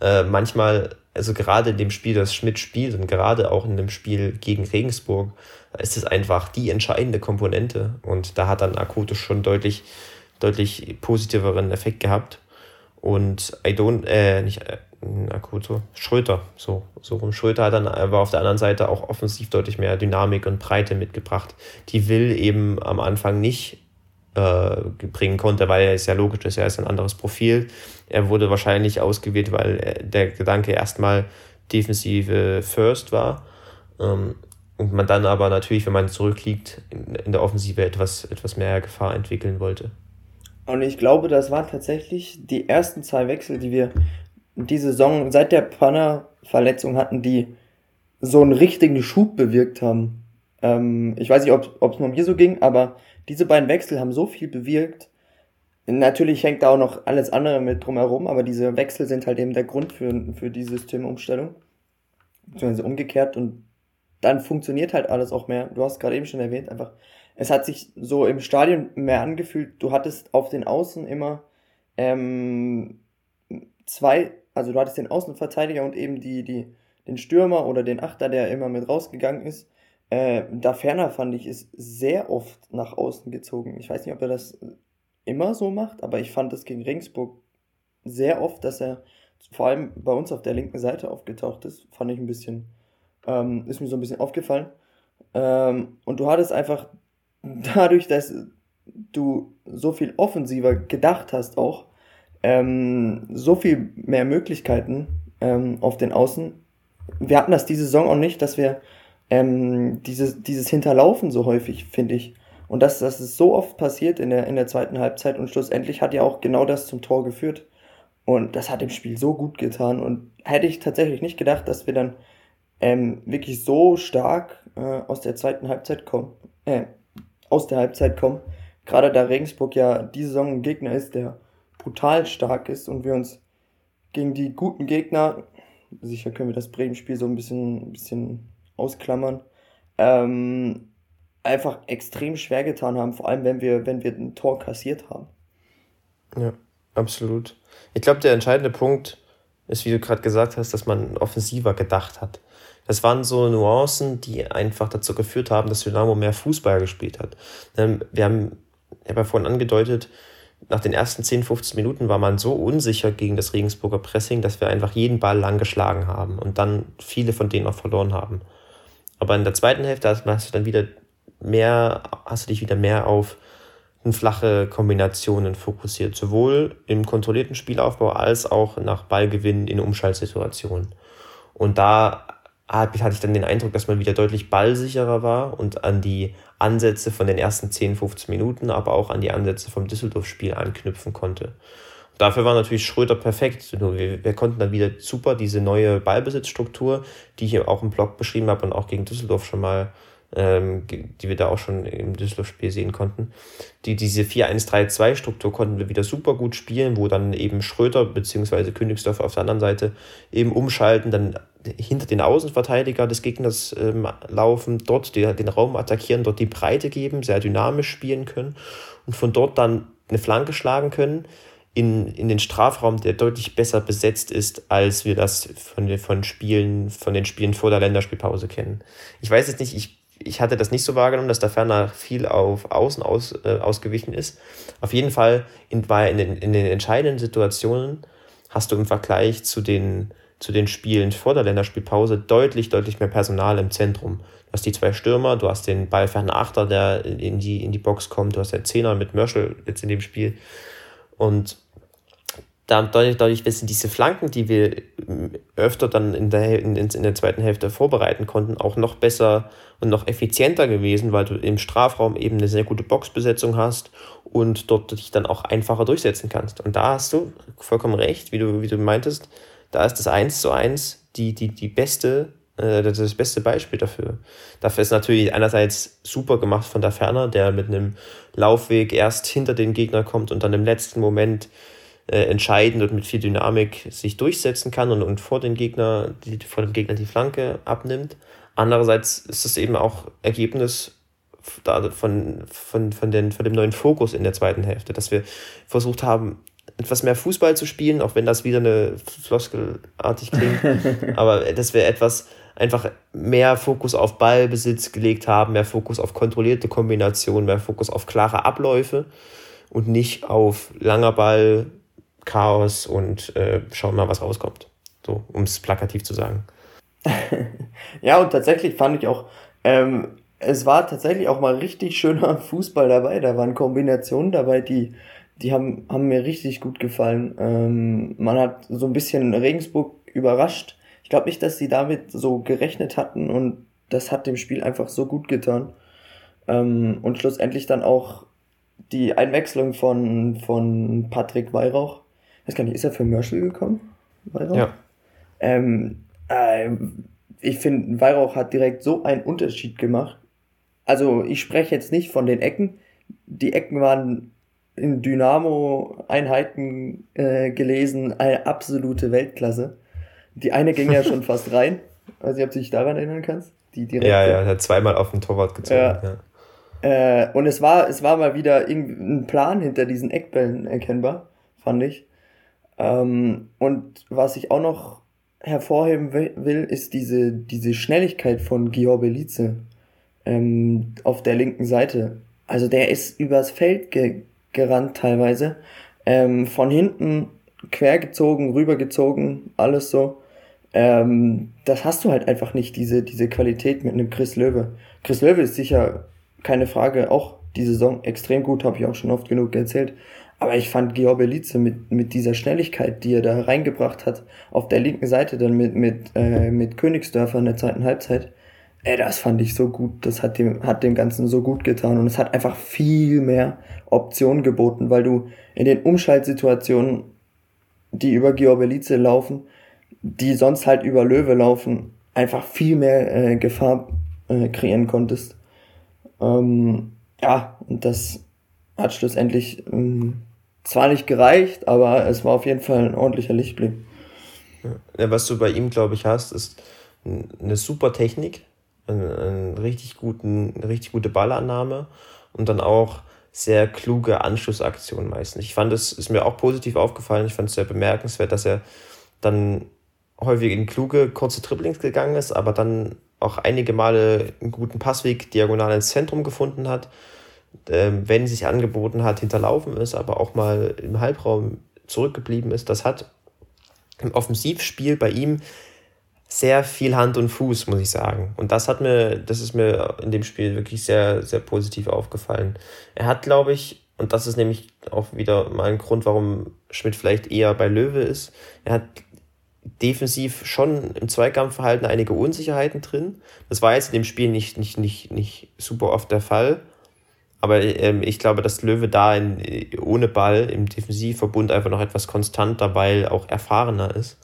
S3: äh, manchmal, also gerade in dem Spiel, das Schmidt spielt und gerade auch in dem Spiel gegen Regensburg, ist es einfach die entscheidende Komponente. Und da hat dann Akuto schon deutlich, deutlich positiveren Effekt gehabt. Und I don't, äh, nicht äh, Akuto, Schröter, so, so rum. Schröter hat dann aber auf der anderen Seite auch offensiv deutlich mehr Dynamik und Breite mitgebracht. Die Will eben am Anfang nicht bringen konnte, weil er ist ja logisch, ist ja ein anderes Profil. Er wurde wahrscheinlich ausgewählt, weil äh, der Gedanke erstmal defensive First war. Ähm, und man dann aber natürlich, wenn man zurückliegt, in, in der Offensive etwas, etwas mehr Gefahr entwickeln wollte.
S2: Und ich glaube, das waren tatsächlich die ersten zwei Wechsel, die wir diese Saison seit der Panner-Verletzung hatten, die so einen richtigen Schub bewirkt haben. Ähm, ich weiß nicht, ob es nur mir so ging, aber diese beiden Wechsel haben so viel bewirkt. Natürlich hängt da auch noch alles andere mit drumherum, aber diese Wechsel sind halt eben der Grund für, für die Systemumstellung. Beziehungsweise umgekehrt und dann funktioniert halt alles auch mehr. Du hast gerade eben schon erwähnt, einfach, es hat sich so im Stadion mehr angefühlt, du hattest auf den Außen immer ähm, zwei, also du hattest den Außenverteidiger und eben die, die, den Stürmer oder den Achter, der immer mit rausgegangen ist. Äh, da ferner fand ich, ist sehr oft nach außen gezogen. Ich weiß nicht, ob er das immer so macht, aber ich fand das gegen Regensburg sehr oft, dass er vor allem bei uns auf der linken Seite aufgetaucht ist. Fand ich ein bisschen ähm, ist mir so ein bisschen aufgefallen. Ähm, und du hattest einfach [LAUGHS] dadurch, dass du so viel offensiver gedacht hast auch, ähm, so viel mehr Möglichkeiten ähm, auf den Außen. Wir hatten das diese Saison auch nicht, dass wir ähm, dieses, dieses Hinterlaufen so häufig, finde ich. Und dass das ist so oft passiert in der, in der zweiten Halbzeit und schlussendlich hat ja auch genau das zum Tor geführt. Und das hat dem Spiel so gut getan. Und hätte ich tatsächlich nicht gedacht, dass wir dann ähm, wirklich so stark äh, aus der zweiten Halbzeit kommen, äh, aus der Halbzeit kommen. Gerade da Regensburg ja diese Saison ein Gegner ist, der brutal stark ist und wir uns gegen die guten Gegner, sicher können wir das Bremen-Spiel so ein bisschen, ein bisschen ausklammern, ähm, einfach extrem schwer getan haben, vor allem wenn wir, wenn wir ein Tor kassiert haben.
S3: Ja, absolut. Ich glaube, der entscheidende Punkt ist, wie du gerade gesagt hast, dass man offensiver gedacht hat. Das waren so Nuancen, die einfach dazu geführt haben, dass Dynamo mehr Fußball gespielt hat. Ähm, wir haben, ich habe ja vorhin angedeutet, nach den ersten 10, 15 Minuten war man so unsicher gegen das Regensburger Pressing, dass wir einfach jeden Ball lang geschlagen haben und dann viele von denen auch verloren haben. Aber in der zweiten Hälfte hast du dann wieder mehr, hast du dich wieder mehr auf flache Kombinationen fokussiert, sowohl im kontrollierten Spielaufbau als auch nach Ballgewinn in Umschaltsituationen. Und da hatte ich dann den Eindruck, dass man wieder deutlich ballsicherer war und an die Ansätze von den ersten 10, 15 Minuten, aber auch an die Ansätze vom Düsseldorf-Spiel anknüpfen konnte. Dafür war natürlich Schröder perfekt. Wir, wir konnten dann wieder super diese neue Ballbesitzstruktur, die ich auch im Blog beschrieben habe und auch gegen Düsseldorf schon mal ähm, die wir da auch schon im Düsseldorf-Spiel sehen konnten. Die, diese 4-1-3-2-Struktur konnten wir wieder super gut spielen, wo dann eben Schröter bzw. Königsdorf auf der anderen Seite eben umschalten, dann hinter den Außenverteidiger des Gegners ähm, laufen, dort die, den Raum attackieren, dort die Breite geben, sehr dynamisch spielen können und von dort dann eine Flanke schlagen können in, in den Strafraum, der deutlich besser besetzt ist, als wir das von von Spielen, von den Spielen vor der Länderspielpause kennen. Ich weiß jetzt nicht, ich ich hatte das nicht so wahrgenommen, dass da ferner viel auf Außen aus, äh, ausgewichen ist. Auf jeden Fall in, war in, den, in den entscheidenden Situationen hast du im Vergleich zu den, zu den Spielen vor der Länderspielpause deutlich, deutlich mehr Personal im Zentrum. Du hast die zwei Stürmer, du hast den ballfernen Achter, der in die, in die Box kommt, du hast den Zehner mit Mörschel jetzt in dem Spiel. Und dadurch, dadurch sind diese Flanken, die wir öfter dann in der, in, in der zweiten Hälfte vorbereiten konnten, auch noch besser und noch effizienter gewesen, weil du im Strafraum eben eine sehr gute Boxbesetzung hast und dort dich dann auch einfacher durchsetzen kannst. Und da hast du vollkommen recht, wie du, wie du meintest, da ist das 1 zu 1 die, die, die beste, äh, das, das beste Beispiel dafür. Dafür ist natürlich einerseits super gemacht von der Ferner, der mit einem Laufweg erst hinter den Gegner kommt und dann im letzten Moment äh, entscheidend und mit viel Dynamik sich durchsetzen kann und, und vor, den Gegner, die, vor dem Gegner die Flanke abnimmt. Andererseits ist es eben auch Ergebnis von, von, von, den, von dem neuen Fokus in der zweiten Hälfte, dass wir versucht haben, etwas mehr Fußball zu spielen, auch wenn das wieder eine Floskelartig klingt, [LAUGHS] aber dass wir etwas einfach mehr Fokus auf Ballbesitz gelegt haben, mehr Fokus auf kontrollierte Kombinationen, mehr Fokus auf klare Abläufe und nicht auf langer Ball, Chaos und äh, schauen mal, was rauskommt. So, um es plakativ zu sagen. [LAUGHS]
S2: ja, und tatsächlich fand ich auch, ähm, es war tatsächlich auch mal richtig schöner [LAUGHS] Fußball dabei. Da waren Kombinationen dabei, die, die haben, haben mir richtig gut gefallen. Ähm, man hat so ein bisschen Regensburg überrascht. Ich glaube nicht, dass sie damit so gerechnet hatten und das hat dem Spiel einfach so gut getan. Ähm, und schlussendlich dann auch die Einwechslung von, von Patrick Weihrauch weiß gar nicht, ist er für Merschel gekommen? Weihrauch? Ja. Ähm, äh, ich finde, Weihrauch hat direkt so einen Unterschied gemacht. Also ich spreche jetzt nicht von den Ecken. Die Ecken waren in Dynamo-Einheiten äh, gelesen, eine absolute Weltklasse. Die eine ging ja schon [LAUGHS] fast rein. Weiß nicht, ob du dich daran erinnern kannst. Die
S3: direkte. Ja, ja, er hat zweimal auf den Torwart gezogen. Ja. ja.
S2: Äh, und es war, es war mal wieder ein Plan hinter diesen Eckbällen erkennbar, fand ich. Ähm, und was ich auch noch hervorheben will, ist diese, diese Schnelligkeit von Belize ähm, auf der linken Seite. Also der ist übers Feld ge gerannt teilweise, ähm, von hinten quergezogen, rübergezogen, alles so. Ähm, das hast du halt einfach nicht, diese, diese Qualität mit einem Chris Löwe. Chris Löwe ist sicher, keine Frage, auch die Saison extrem gut, habe ich auch schon oft genug erzählt. Aber ich fand Georg Belize mit, mit dieser Schnelligkeit, die er da reingebracht hat, auf der linken Seite dann mit, mit, äh, mit Königsdörfer in der zweiten Halbzeit, ey, das fand ich so gut. Das hat dem, hat dem Ganzen so gut getan. Und es hat einfach viel mehr Optionen geboten, weil du in den Umschaltsituationen, die über Georg Belize laufen, die sonst halt über Löwe laufen, einfach viel mehr äh, Gefahr äh, kreieren konntest. Ähm, ja, und das hat schlussendlich ähm, zwar nicht gereicht, aber es war auf jeden Fall ein ordentlicher Lichtblick.
S3: Ja, was du bei ihm, glaube ich, hast, ist eine super Technik, eine, eine, richtig, guten, eine richtig gute Ballannahme und dann auch sehr kluge Anschlussaktionen meistens. Ich fand es, ist mir auch positiv aufgefallen, ich fand es sehr bemerkenswert, dass er dann häufig in kluge, kurze Dribblings gegangen ist, aber dann auch einige Male einen guten Passweg diagonal ins Zentrum gefunden hat, wenn sich angeboten hat, hinterlaufen ist, aber auch mal im Halbraum zurückgeblieben ist. Das hat im Offensivspiel bei ihm sehr viel Hand und Fuß, muss ich sagen. Und das hat mir, das ist mir in dem Spiel wirklich sehr, sehr positiv aufgefallen. Er hat, glaube ich, und das ist nämlich auch wieder mal ein Grund, warum Schmidt vielleicht eher bei Löwe ist. Er hat defensiv schon im Zweikampfverhalten einige Unsicherheiten drin. Das war jetzt in dem Spiel nicht, nicht, nicht, nicht super oft der Fall. Aber ähm, ich glaube, dass Löwe da in, ohne Ball im Defensivverbund einfach noch etwas konstanter, weil auch erfahrener ist.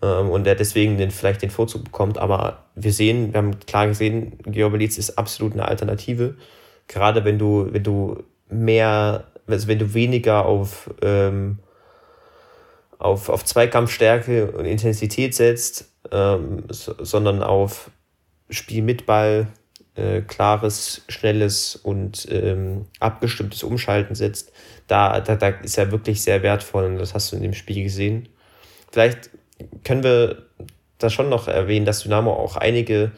S3: Ähm, und er deswegen den, vielleicht den Vorzug bekommt. Aber wir sehen, wir haben klar gesehen, Georg ist absolut eine Alternative. Gerade wenn du, wenn du mehr, also wenn du weniger auf, ähm, auf, auf Zweikampfstärke und Intensität setzt, ähm, so, sondern auf Spiel mit Ball, äh, klares, schnelles und ähm, abgestimmtes Umschalten setzt, da, da, da ist er wirklich sehr wertvoll und das hast du in dem Spiel gesehen. Vielleicht können wir da schon noch erwähnen, dass Dynamo auch einige,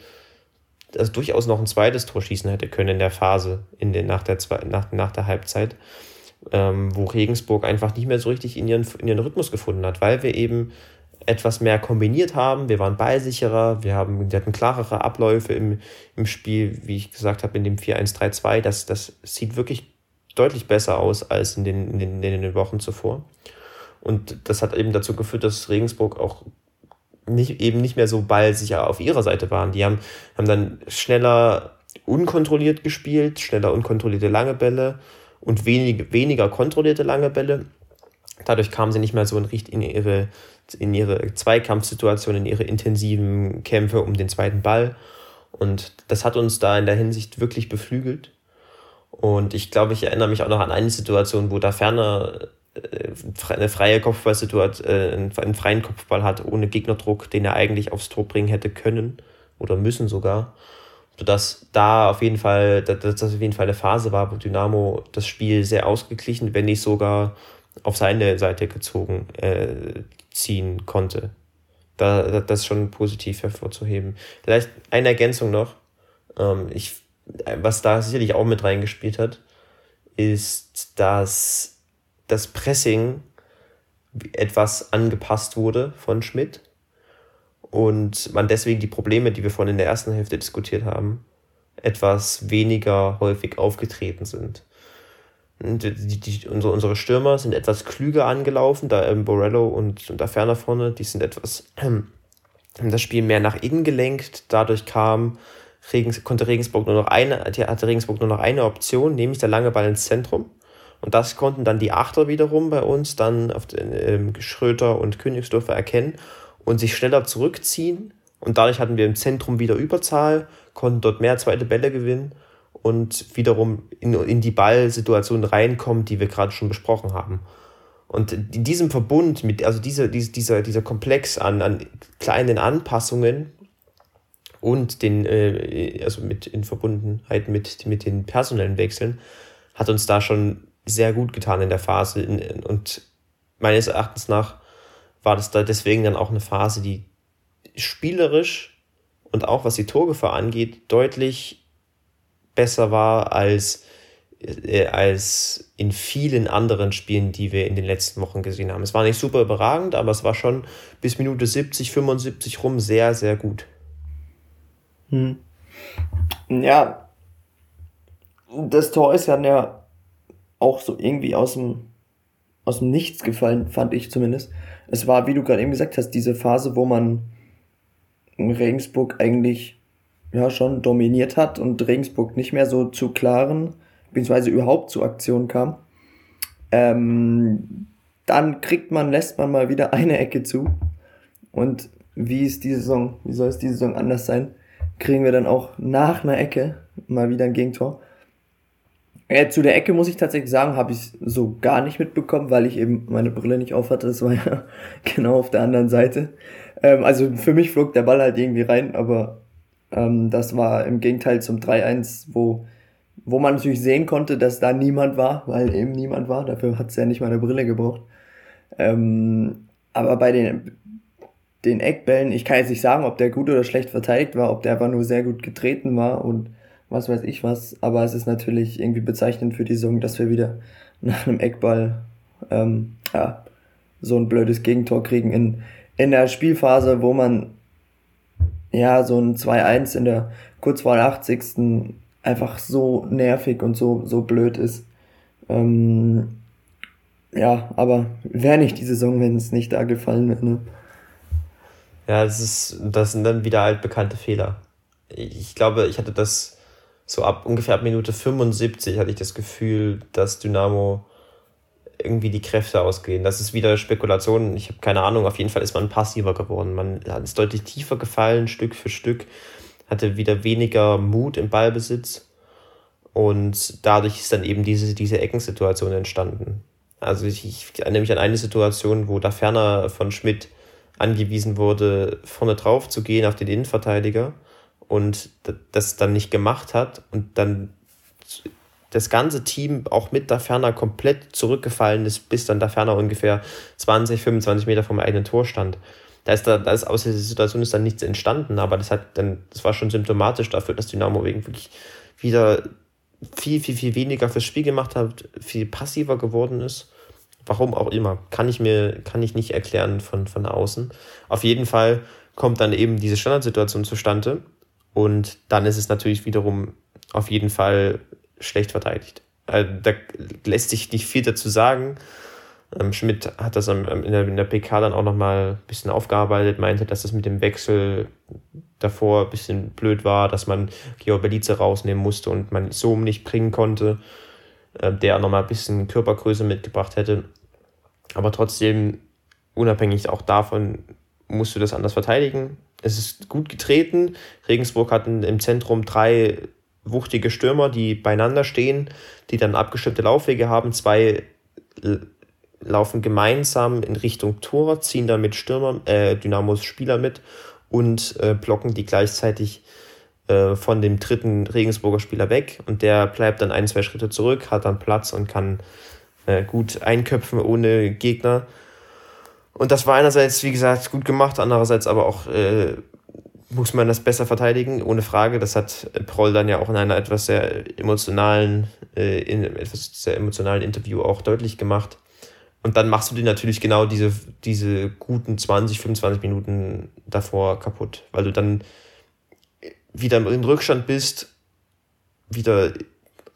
S3: also durchaus noch ein zweites Tor schießen hätte können in der Phase, in den, nach, der, nach, nach der Halbzeit ähm, wo Regensburg einfach nicht mehr so richtig in ihren, in ihren Rhythmus gefunden hat, weil wir eben etwas mehr kombiniert haben. Wir waren ballsicherer, wir, haben, wir hatten klarere Abläufe im, im Spiel, wie ich gesagt habe, in dem 4-1-3-2. Das, das sieht wirklich deutlich besser aus als in den, in, den, in den Wochen zuvor. Und das hat eben dazu geführt, dass Regensburg auch nicht, eben nicht mehr so ballsicher auf ihrer Seite waren. Die haben, haben dann schneller unkontrolliert gespielt, schneller unkontrollierte lange Bälle und wenig, weniger kontrollierte lange Bälle. Dadurch kamen sie nicht mehr so in, in ihre, in ihre Zweikampfsituation, in ihre intensiven Kämpfe um den zweiten Ball. Und das hat uns da in der Hinsicht wirklich beflügelt. Und ich glaube, ich erinnere mich auch noch an eine Situation, wo da ferner äh, eine freie Kopfballsituation, äh, einen freien Kopfball hat, ohne Gegnerdruck, den er eigentlich aufs Tor bringen hätte können oder müssen sogar sodass da auf jeden Fall, dass das auf jeden Fall eine Phase war, wo Dynamo das Spiel sehr ausgeglichen, wenn nicht sogar auf seine Seite gezogen äh, ziehen konnte. Da, das ist schon positiv hervorzuheben. Vielleicht eine Ergänzung noch, ähm, ich, was da sicherlich auch mit reingespielt hat, ist, dass das Pressing etwas angepasst wurde von Schmidt und man deswegen die Probleme, die wir vorhin in der ersten Hälfte diskutiert haben, etwas weniger häufig aufgetreten sind. Die, die, unsere, unsere Stürmer sind etwas klüger angelaufen, da ähm, Borello und, und da ferner vorne, die sind etwas ähm, das Spiel mehr nach innen gelenkt. Dadurch kam Regens, konnte Regensburg nur noch eine, hatte Regensburg nur noch eine Option, nämlich der lange Ball ins Zentrum. Und das konnten dann die Achter wiederum bei uns dann auf den, ähm, Schröter und Königsdorfer erkennen und sich schneller zurückziehen. Und dadurch hatten wir im Zentrum wieder Überzahl, konnten dort mehr zweite Bälle gewinnen und wiederum in, in die Ballsituation reinkommen, die wir gerade schon besprochen haben. Und in diesem Verbund, mit, also dieser, dieser, dieser Komplex an, an kleinen Anpassungen und den, äh, also mit in Verbundenheit mit, mit den personellen Wechseln, hat uns da schon sehr gut getan in der Phase. Und meines Erachtens nach war das da deswegen dann auch eine Phase, die spielerisch und auch was die Torgefahr angeht, deutlich besser war als, äh, als in vielen anderen Spielen, die wir in den letzten Wochen gesehen haben. Es war nicht super überragend, aber es war schon bis Minute 70, 75 rum sehr, sehr gut.
S2: Hm. Ja, das Tor ist ja auch so irgendwie aus dem, aus dem Nichts gefallen, fand ich zumindest es war, wie du gerade eben gesagt hast, diese Phase, wo man Regensburg eigentlich ja schon dominiert hat und Regensburg nicht mehr so zu klaren, beziehungsweise überhaupt zu Aktionen kam. Ähm, dann kriegt man, lässt man mal wieder eine Ecke zu. Und wie ist die Saison, wie soll es diese Saison anders sein, kriegen wir dann auch nach einer Ecke mal wieder ein Gegentor. Ja, zu der Ecke muss ich tatsächlich sagen, habe ich so gar nicht mitbekommen, weil ich eben meine Brille nicht auf hatte. Das war [LAUGHS] ja genau auf der anderen Seite. Ähm, also für mich flog der Ball halt irgendwie rein, aber ähm, das war im Gegenteil zum 3-1, wo, wo man natürlich sehen konnte, dass da niemand war, weil eben niemand war. Dafür hat es ja nicht meine Brille gebraucht. Ähm, aber bei den, den Eckbällen, ich kann jetzt nicht sagen, ob der gut oder schlecht verteidigt war, ob der einfach nur sehr gut getreten war und was weiß ich was, aber es ist natürlich irgendwie bezeichnend für die Saison, dass wir wieder nach einem Eckball ähm, ja, so ein blödes Gegentor kriegen in, in der Spielphase, wo man ja so ein 2-1 in der kurz vor der 80. einfach so nervig und so, so blöd ist. Ähm, ja, aber wäre nicht die Saison, wenn es nicht da gefallen wäre. Ne?
S3: Ja, das, ist, das sind dann wieder altbekannte Fehler. Ich glaube, ich hatte das so ab ungefähr ab Minute 75 hatte ich das Gefühl, dass Dynamo irgendwie die Kräfte ausgehen. Das ist wieder Spekulation. Ich habe keine Ahnung. Auf jeden Fall ist man passiver geworden. Man ist deutlich tiefer gefallen, Stück für Stück. Hatte wieder weniger Mut im Ballbesitz. Und dadurch ist dann eben diese, diese Eckensituation entstanden. Also ich, ich erinnere mich an eine Situation, wo da ferner von Schmidt angewiesen wurde, vorne drauf zu gehen auf den Innenverteidiger und das dann nicht gemacht hat und dann das ganze Team auch mit da ferner komplett zurückgefallen ist, bis dann da ferner ungefähr 20, 25 Meter vom eigenen Tor stand. Da ist, da, da ist aus dieser Situation ist dann nichts entstanden, aber das hat dann, das war schon symptomatisch dafür, dass Dynamo wirklich wieder viel, viel, viel weniger fürs Spiel gemacht hat, viel passiver geworden ist. Warum auch immer. Kann ich mir, kann ich nicht erklären von, von außen. Auf jeden Fall kommt dann eben diese Standardsituation zustande und dann ist es natürlich wiederum auf jeden Fall schlecht verteidigt. Also da lässt sich nicht viel dazu sagen. Ähm, Schmidt hat das in der, in der PK dann auch nochmal ein bisschen aufgearbeitet, meinte, dass das mit dem Wechsel davor ein bisschen blöd war, dass man Georg Belize rausnehmen musste und man so nicht bringen konnte, äh, der nochmal ein bisschen Körpergröße mitgebracht hätte. Aber trotzdem, unabhängig auch davon, musst du das anders verteidigen es ist gut getreten. Regensburg hat im Zentrum drei wuchtige Stürmer, die beieinander stehen, die dann abgestimmte Laufwege haben. Zwei laufen gemeinsam in Richtung Tor, ziehen dann mit Stürmer, äh, Dynamos Spieler mit und äh, blocken die gleichzeitig äh, von dem dritten Regensburger Spieler weg. Und der bleibt dann ein, zwei Schritte zurück, hat dann Platz und kann äh, gut einköpfen ohne Gegner. Und das war einerseits, wie gesagt, gut gemacht, andererseits aber auch äh, muss man das besser verteidigen, ohne Frage. Das hat Proll dann ja auch in einer etwas sehr emotionalen, äh, in etwas sehr emotionalen Interview auch deutlich gemacht. Und dann machst du dir natürlich genau diese, diese guten 20, 25 Minuten davor kaputt, weil du dann wieder im Rückstand bist, wieder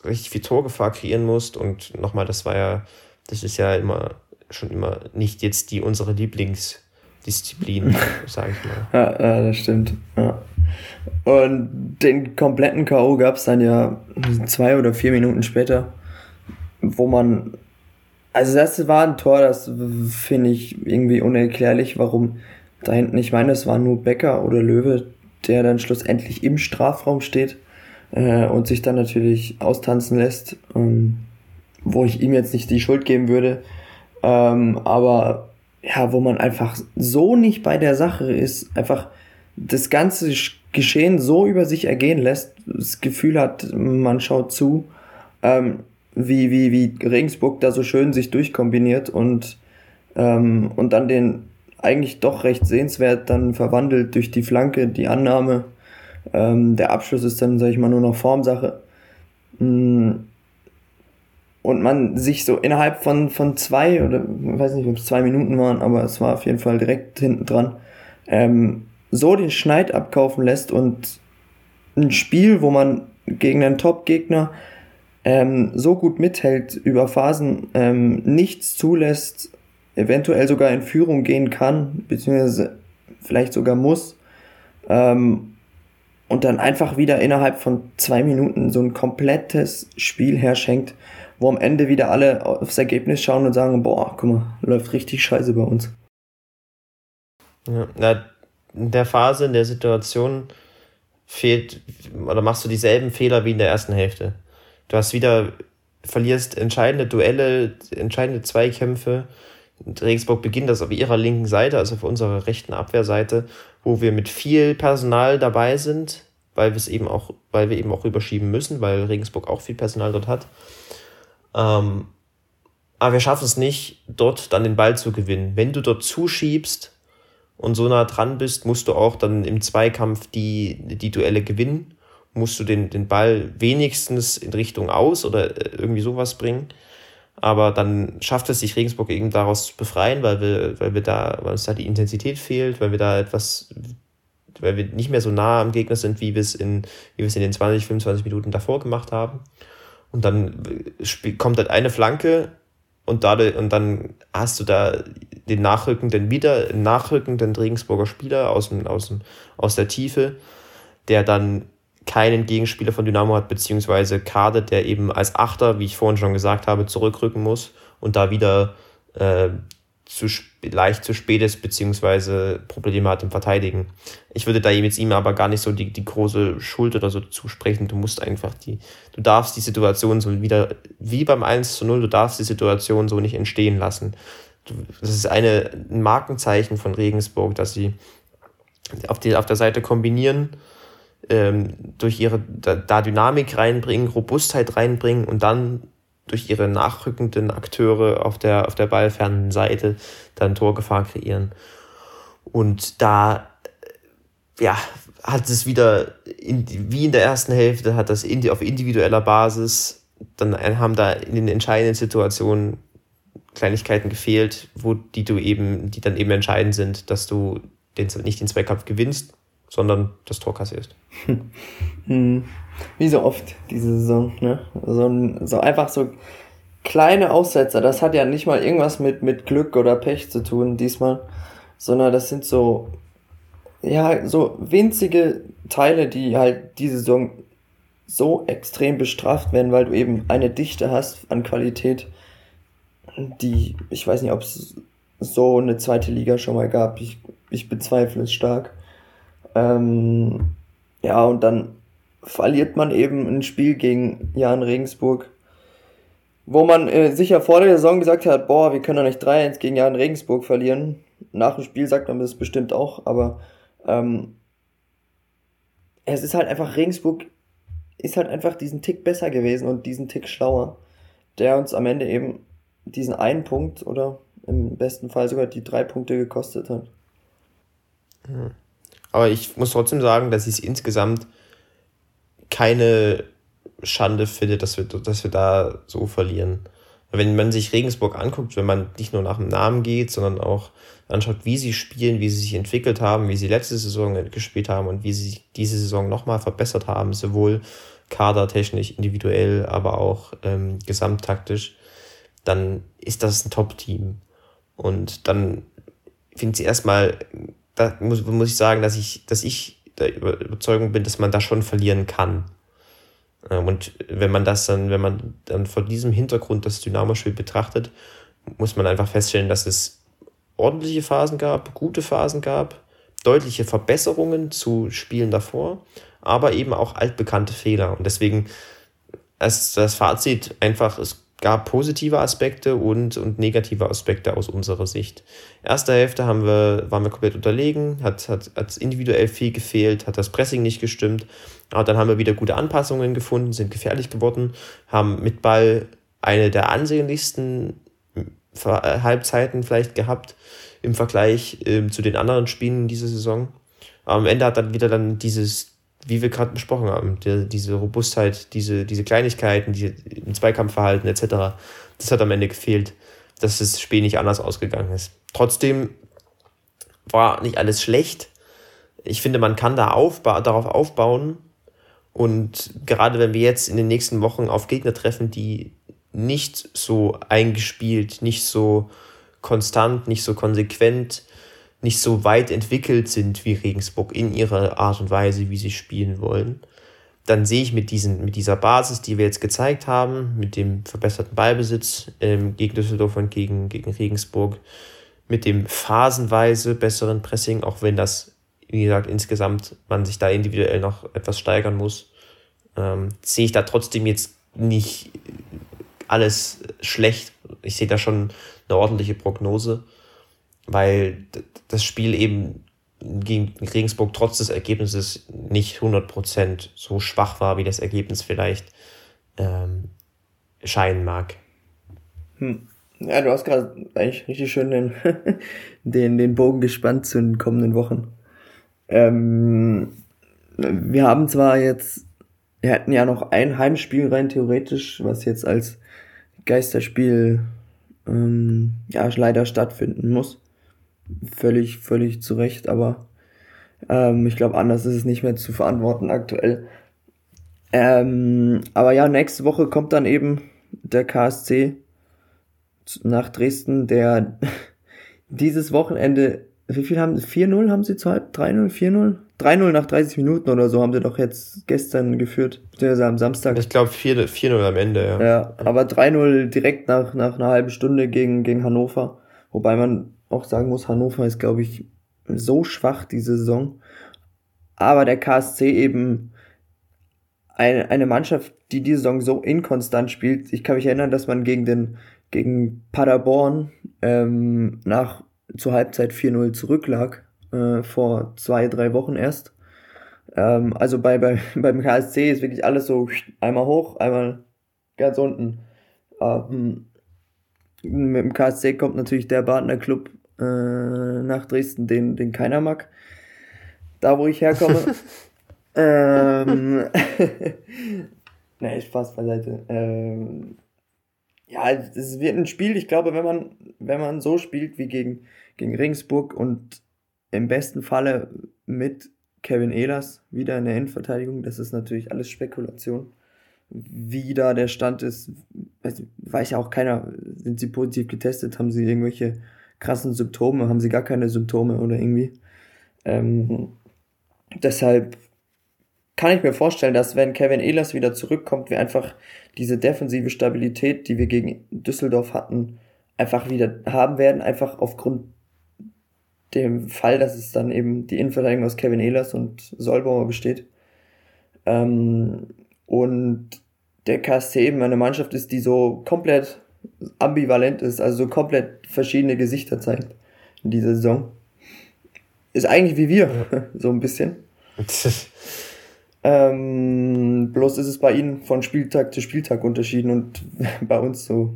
S3: richtig viel Torgefahr kreieren musst. Und nochmal, das war ja, das ist ja immer schon immer nicht jetzt die unsere Lieblingsdisziplin, [LAUGHS] sage ich mal.
S2: Ja, ja, das stimmt. Ja. Und den kompletten K.O. gab es dann ja zwei oder vier Minuten später, wo man. Also, das war ein Tor, das finde ich irgendwie unerklärlich, warum da hinten, ich meine, es war nur Becker oder Löwe, der dann schlussendlich im Strafraum steht äh, und sich dann natürlich austanzen lässt, ähm, wo ich ihm jetzt nicht die Schuld geben würde, ähm, aber ja, wo man einfach so nicht bei der Sache ist, einfach das ganze Geschehen so über sich ergehen lässt, das Gefühl hat, man schaut zu, ähm, wie, wie, wie Regensburg da so schön sich durchkombiniert und, ähm, und dann den eigentlich doch recht sehenswert dann verwandelt durch die Flanke, die Annahme. Ähm, der Abschluss ist dann, sag ich mal, nur noch Formsache. Mhm und man sich so innerhalb von, von zwei oder ich weiß nicht, ob es zwei Minuten waren, aber es war auf jeden Fall direkt hinten dran, ähm, so den Schneid abkaufen lässt und ein Spiel, wo man gegen einen Top-Gegner ähm, so gut mithält, über Phasen ähm, nichts zulässt, eventuell sogar in Führung gehen kann, beziehungsweise vielleicht sogar muss, ähm, und dann einfach wieder innerhalb von zwei Minuten so ein komplettes Spiel herschenkt, wo am Ende wieder alle aufs Ergebnis schauen und sagen, boah, guck mal, läuft richtig scheiße bei uns.
S3: Ja, in der Phase, in der Situation fehlt oder machst du dieselben Fehler wie in der ersten Hälfte. Du hast wieder verlierst entscheidende Duelle, entscheidende Zweikämpfe. Regensburg beginnt das auf ihrer linken Seite, also auf unserer rechten Abwehrseite, wo wir mit viel Personal dabei sind, weil wir es eben auch, weil wir eben auch überschieben müssen, weil Regensburg auch viel Personal dort hat. Ähm, aber wir schaffen es nicht, dort dann den Ball zu gewinnen. Wenn du dort zuschiebst und so nah dran bist, musst du auch dann im Zweikampf die, die Duelle gewinnen. Musst du den, den Ball wenigstens in Richtung aus oder äh, irgendwie sowas bringen. Aber dann schafft es sich Regensburg eben daraus zu befreien, weil wir, weil wir da, weil uns da die Intensität fehlt, weil wir da etwas, weil wir nicht mehr so nah am Gegner sind, wie wir es in, wie wir es in den 20, 25 Minuten davor gemacht haben. Und dann äh, kommt halt eine Flanke und, dadurch, und dann hast du da den nachrückenden, wieder nachrückenden Regensburger Spieler aus, dem, aus, dem, aus der Tiefe, der dann keinen Gegenspieler von Dynamo hat, beziehungsweise Kade, der eben als Achter, wie ich vorhin schon gesagt habe, zurückrücken muss und da wieder äh, zu leicht zu spät ist, beziehungsweise Probleme hat im Verteidigen. Ich würde da jetzt ihm aber gar nicht so die, die große Schuld oder so zusprechen. Du musst einfach die, du darfst die Situation so wieder, wie beim 1 zu 0, du darfst die Situation so nicht entstehen lassen. Das ist eine, ein Markenzeichen von Regensburg, dass sie auf, die, auf der Seite kombinieren, ähm, durch ihre da, da Dynamik reinbringen, Robustheit reinbringen und dann durch ihre nachrückenden Akteure auf der, auf der ballfernen Seite dann Torgefahr kreieren. Und da, ja, hat es wieder, in, wie in der ersten Hälfte, hat das in, auf individueller Basis, dann haben da in den entscheidenden Situationen Kleinigkeiten gefehlt, wo die du eben, die dann eben entscheidend sind, dass du den, nicht den Zweikampf gewinnst, sondern das Tor kassierst.
S2: Wie so oft diese Saison, ne? So, so einfach so kleine Aussetzer. Das hat ja nicht mal irgendwas mit, mit Glück oder Pech zu tun diesmal, sondern das sind so, ja, so winzige Teile, die halt diese Saison so extrem bestraft werden, weil du eben eine Dichte hast an Qualität, die, ich weiß nicht, ob es so eine zweite Liga schon mal gab. Ich, ich bezweifle es stark. Ähm, ja, und dann verliert man eben ein Spiel gegen Jan Regensburg, wo man äh, sicher vor der Saison gesagt hat, boah, wir können doch nicht 3-1 gegen Jan Regensburg verlieren. Nach dem Spiel sagt man das bestimmt auch, aber ähm, es ist halt einfach, Regensburg ist halt einfach diesen Tick besser gewesen und diesen Tick schlauer, der uns am Ende eben diesen einen Punkt oder im besten Fall sogar die drei Punkte gekostet hat.
S3: Aber ich muss trotzdem sagen, dass ich es insgesamt keine Schande finde, dass wir, dass wir da so verlieren. Wenn man sich Regensburg anguckt, wenn man nicht nur nach dem Namen geht, sondern auch anschaut, wie sie spielen, wie sie sich entwickelt haben, wie sie letzte Saison gespielt haben und wie sie sich diese Saison nochmal verbessert haben, sowohl kadertechnisch, individuell, aber auch ähm, gesamttaktisch, dann ist das ein Top-Team. Und dann finde ich erstmal, da muss, muss ich sagen, dass ich, dass ich der Überzeugung bin, dass man da schon verlieren kann. Ähm, und wenn man das dann, wenn man dann vor diesem Hintergrund das Dynamo-Spiel betrachtet, muss man einfach feststellen, dass es ordentliche Phasen gab, gute Phasen gab, deutliche Verbesserungen zu Spielen davor, aber eben auch altbekannte Fehler. Und deswegen ist das Fazit einfach, es gab positive Aspekte und, und negative Aspekte aus unserer Sicht. Erste Hälfte haben wir, waren wir komplett unterlegen, hat, hat, hat individuell viel gefehlt, hat das Pressing nicht gestimmt. Aber dann haben wir wieder gute Anpassungen gefunden, sind gefährlich geworden, haben mit Ball eine der ansehnlichsten äh, Halbzeiten vielleicht gehabt im Vergleich äh, zu den anderen Spielen in dieser Saison. Am Ende hat dann wieder dann dieses wie wir gerade besprochen haben, die, diese Robustheit, diese, diese Kleinigkeiten, die, im Zweikampfverhalten etc., das hat am Ende gefehlt, dass das Spiel nicht anders ausgegangen ist. Trotzdem war nicht alles schlecht. Ich finde, man kann da aufba darauf aufbauen. Und gerade wenn wir jetzt in den nächsten Wochen auf Gegner treffen, die nicht so eingespielt, nicht so konstant, nicht so konsequent nicht so weit entwickelt sind wie Regensburg in ihrer Art und Weise, wie sie spielen wollen, dann sehe ich mit, diesen, mit dieser Basis, die wir jetzt gezeigt haben, mit dem verbesserten Ballbesitz ähm, gegen Düsseldorf und gegen, gegen Regensburg, mit dem phasenweise besseren Pressing, auch wenn das, wie gesagt, insgesamt man sich da individuell noch etwas steigern muss, ähm, sehe ich da trotzdem jetzt nicht alles schlecht. Ich sehe da schon eine ordentliche Prognose, weil das Spiel eben gegen Regensburg trotz des Ergebnisses nicht 100% so schwach war, wie das Ergebnis vielleicht ähm, scheinen mag.
S2: Hm. Ja, du hast gerade eigentlich richtig schön den, [LAUGHS] den, den Bogen gespannt zu den kommenden Wochen. Ähm, wir haben zwar jetzt, wir hatten ja noch ein Heimspiel rein theoretisch, was jetzt als Geisterspiel ähm, ja leider stattfinden muss. Völlig, völlig zu Recht, aber ähm, ich glaube, anders ist es nicht mehr zu verantworten aktuell. Ähm, aber ja, nächste Woche kommt dann eben der KSC nach Dresden, der [LAUGHS] dieses Wochenende, wie viel haben sie? 4-0 haben sie zur Halb? 3-0, 4-0? 3-0 nach 30 Minuten oder so haben sie doch jetzt gestern geführt, beziehungsweise am Samstag.
S3: Ich glaube 4-0 am Ende, ja.
S2: Ja, aber 3-0 direkt nach, nach einer halben Stunde gegen, gegen Hannover. Wobei man auch sagen muss, Hannover ist, glaube ich, so schwach diese Saison. Aber der KSC eben eine, eine Mannschaft, die diese Saison so inkonstant spielt. Ich kann mich erinnern, dass man gegen den gegen Paderborn ähm, nach zur Halbzeit 4-0 zurücklag, äh, vor zwei, drei Wochen erst. Ähm, also bei, bei, [LAUGHS] beim KSC ist wirklich alles so einmal hoch, einmal ganz unten. Ähm, mit dem KSC kommt natürlich der Partnerclub äh, nach Dresden, den, den keiner mag. Da, wo ich herkomme. [LAUGHS] ähm, [LAUGHS] nee, Spaß beiseite. Ähm, ja, es wird ein Spiel, ich glaube, wenn man, wenn man so spielt wie gegen, gegen Regensburg und im besten Falle mit Kevin Ehlers wieder in der Innenverteidigung, das ist natürlich alles Spekulation. Wie da der Stand ist, weiß, weiß ja auch keiner, sind sie positiv getestet, haben sie irgendwelche krassen Symptome, haben sie gar keine Symptome oder irgendwie. Ähm, deshalb kann ich mir vorstellen, dass wenn Kevin Ehlers wieder zurückkommt, wir einfach diese defensive Stabilität, die wir gegen Düsseldorf hatten, einfach wieder haben werden, einfach aufgrund dem Fall, dass es dann eben die Innenverteidigung aus Kevin Ehlers und Solbauer besteht. Ähm, und der KSC eben eine Mannschaft ist, die so komplett ambivalent ist, also so komplett verschiedene Gesichter zeigt in dieser Saison. Ist eigentlich wie wir, [LAUGHS] so ein bisschen. [LAUGHS] Ähm, bloß ist es bei ihnen von Spieltag zu Spieltag unterschieden und [LAUGHS] bei uns so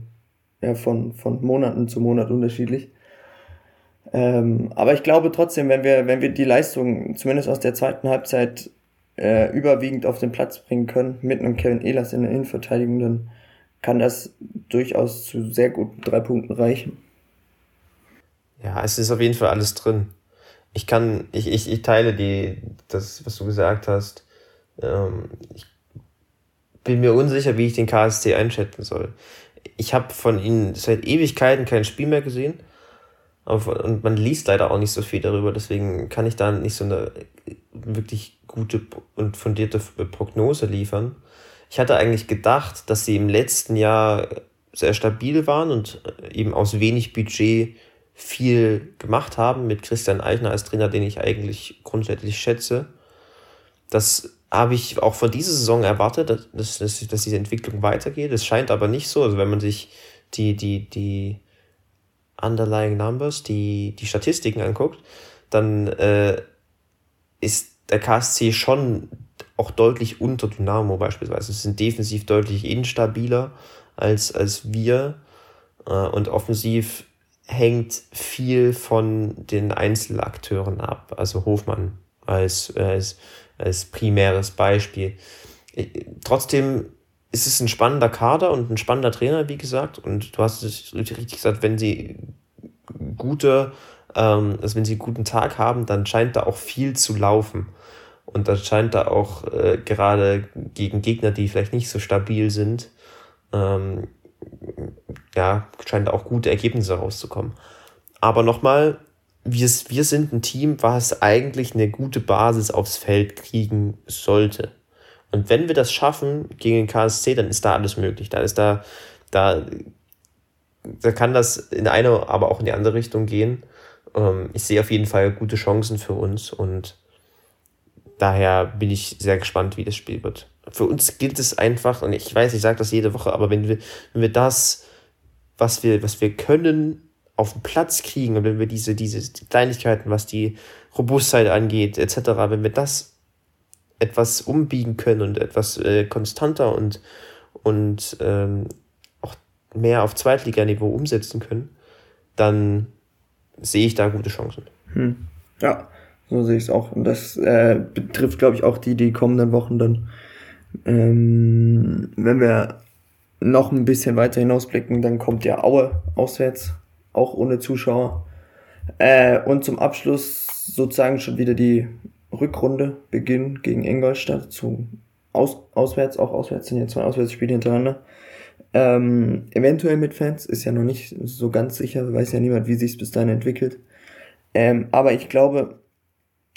S2: ja, von, von Monaten zu Monat unterschiedlich. Ähm, aber ich glaube trotzdem, wenn wir, wenn wir die Leistung zumindest aus der zweiten Halbzeit äh, überwiegend auf den Platz bringen können, mit einem Kevin Ehlers in der Innenverteidigung, dann kann das durchaus zu sehr guten drei Punkten reichen.
S3: Ja, es ist auf jeden Fall alles drin. Ich kann, ich, ich, ich teile die, das, was du gesagt hast. Ähm, ich bin mir unsicher, wie ich den KSC einschätzen soll. Ich habe von ihnen seit Ewigkeiten kein Spiel mehr gesehen. Und man liest leider auch nicht so viel darüber, deswegen kann ich da nicht so eine wirklich gute und fundierte Prognose liefern. Ich hatte eigentlich gedacht, dass sie im letzten Jahr sehr stabil waren und eben aus wenig Budget viel gemacht haben mit Christian Eichner als Trainer, den ich eigentlich grundsätzlich schätze. Das habe ich auch von dieser Saison erwartet, dass, dass, dass diese Entwicklung weitergeht. Es scheint aber nicht so. Also wenn man sich die, die, die Underlying Numbers, die, die Statistiken anguckt, dann äh, ist der KSC schon auch deutlich unter Dynamo beispielsweise. Sie sind defensiv deutlich instabiler als, als wir äh, und offensiv hängt viel von den Einzelakteuren ab. Also Hofmann als, als als primäres Beispiel. Trotzdem ist es ein spannender Kader und ein spannender Trainer, wie gesagt. Und du hast es richtig gesagt, wenn sie gute, ähm, also wenn sie einen guten Tag haben, dann scheint da auch viel zu laufen. Und dann scheint da auch äh, gerade gegen Gegner, die vielleicht nicht so stabil sind, ähm, ja, scheint da auch gute Ergebnisse rauszukommen. Aber nochmal, wir, wir sind ein Team, was eigentlich eine gute Basis aufs Feld kriegen sollte. Und wenn wir das schaffen gegen den KSC, dann ist da alles möglich. Da ist da, da, da kann das in eine, aber auch in die andere Richtung gehen. Ähm, ich sehe auf jeden Fall gute Chancen für uns und daher bin ich sehr gespannt, wie das Spiel wird. für uns gilt es einfach, und ich weiß, ich sage das jede Woche, aber wenn wir, wenn wir das, was wir, was wir können, auf den Platz kriegen und wenn wir diese, diese Kleinigkeiten, was die Robustheit angeht, etc., wenn wir das etwas umbiegen können und etwas äh, konstanter und, und ähm, auch mehr auf Zweitliganiveau umsetzen können, dann sehe ich da gute Chancen.
S2: Hm. Ja, so sehe ich es auch. Und das äh, betrifft, glaube ich, auch die, die kommenden Wochen dann. Ähm, wenn wir noch ein bisschen weiter hinausblicken, dann kommt ja Aue auswärts, auch ohne Zuschauer. Äh, und zum Abschluss sozusagen schon wieder die Rückrunde beginnen gegen Ingolstadt zu aus, auswärts, auch auswärts sind jetzt zwei Auswärtsspiele hintereinander. Ähm, eventuell mit Fans, ist ja noch nicht so ganz sicher, weiß ja niemand, wie sich bis dahin entwickelt. Ähm, aber ich glaube,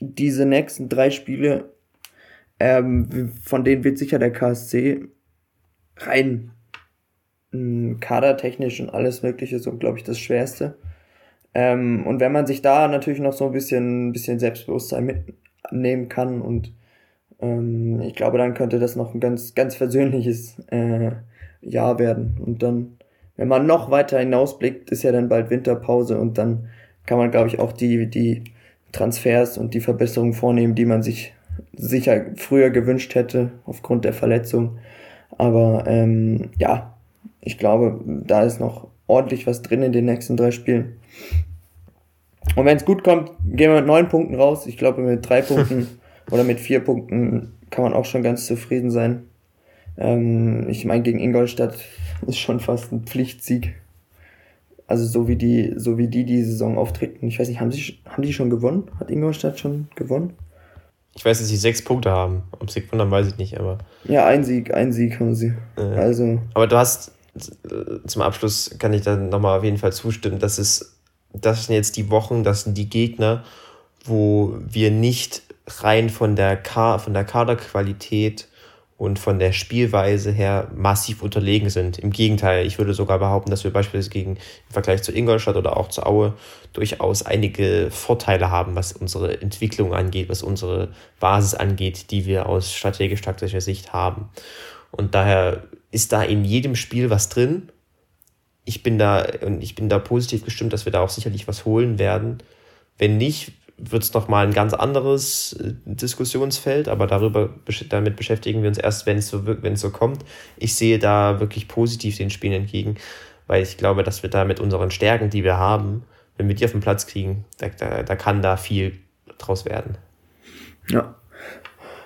S2: diese nächsten drei Spiele, ähm, von denen wird sicher der KSC rein hm, kadertechnisch und alles Mögliche so, glaube ich, das Schwerste. Ähm, und wenn man sich da natürlich noch so ein bisschen, bisschen Selbstbewusstsein mitnehmen kann und ähm, ich glaube, dann könnte das noch ein ganz, ganz versöhnliches äh, Jahr werden. Und dann, wenn man noch weiter hinausblickt, ist ja dann bald Winterpause und dann kann man, glaube ich, auch die, die Transfers und die Verbesserungen vornehmen, die man sich sicher früher gewünscht hätte aufgrund der Verletzung. Aber ähm, ja, ich glaube, da ist noch ordentlich was drin in den nächsten drei Spielen. Und wenn es gut kommt, gehen wir mit neun Punkten raus. Ich glaube, mit drei [LAUGHS] Punkten oder mit vier Punkten kann man auch schon ganz zufrieden sein. Ähm, ich meine, gegen Ingolstadt ist schon fast ein Pflichtsieg. Also so wie die, so wie die die Saison auftreten. Ich weiß nicht, haben sie, haben die schon gewonnen? Hat Ingolstadt schon gewonnen?
S3: Ich weiß, dass sie sechs Punkte haben. Ob sie gewonnen haben, weiß ich nicht, aber.
S2: Ja, ein Sieg, ein Sieg haben sie. Äh, also.
S3: Aber du hast, zum Abschluss kann ich dann nochmal auf jeden Fall zustimmen, dass es, das sind jetzt die Wochen, das sind die Gegner, wo wir nicht rein von der, Ka von der Kaderqualität und von der Spielweise her massiv unterlegen sind. Im Gegenteil, ich würde sogar behaupten, dass wir beispielsweise gegen im Vergleich zu Ingolstadt oder auch zu Aue durchaus einige Vorteile haben, was unsere Entwicklung angeht, was unsere Basis angeht, die wir aus strategisch-taktischer Sicht haben. Und daher ist da in jedem Spiel was drin. Ich bin da und ich bin da positiv gestimmt, dass wir da auch sicherlich was holen werden. Wenn nicht, wird es nochmal ein ganz anderes äh, Diskussionsfeld, aber darüber, damit beschäftigen wir uns erst, wenn es so, wenn es so kommt. Ich sehe da wirklich positiv den Spielen entgegen, weil ich glaube, dass wir da mit unseren Stärken, die wir haben, wenn wir die auf den Platz kriegen, da, da, da kann da viel draus werden.
S2: Ja,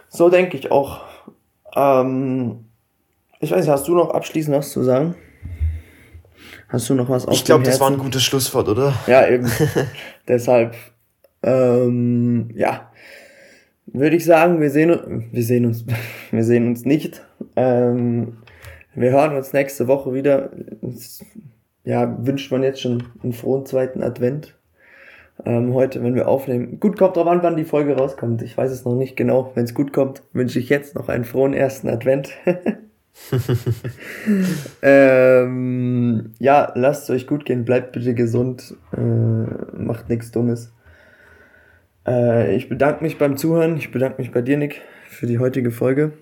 S2: so denke ich auch. Ähm, ich weiß nicht, hast du noch abschließend was zu sagen? Hast du noch was
S3: auf Ich glaube, das war ein gutes Schlusswort, oder?
S2: Ja, eben. [LAUGHS] Deshalb ähm, ja, würde ich sagen, wir sehen, wir sehen uns, [LAUGHS] wir sehen uns nicht. Ähm, wir hören uns nächste Woche wieder. Ja, wünscht man jetzt schon einen frohen zweiten Advent. Ähm, heute, wenn wir aufnehmen. Gut, kommt drauf an, wann die Folge rauskommt. Ich weiß es noch nicht genau. Wenn es gut kommt, wünsche ich jetzt noch einen frohen ersten Advent. [LAUGHS] ähm, ja, lasst es euch gut gehen, bleibt bitte gesund, äh, macht nichts Dummes. Äh, ich bedanke mich beim Zuhören. Ich bedanke mich bei dir, Nick, für die heutige Folge.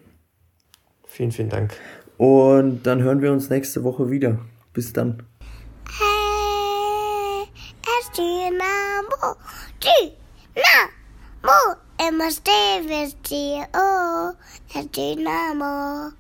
S3: Vielen, vielen Dank.
S2: Und dann hören wir uns nächste Woche wieder. Bis dann.
S4: Hey, es Dynamo, Dynamo, immer stehen wir oh, es Dynamo.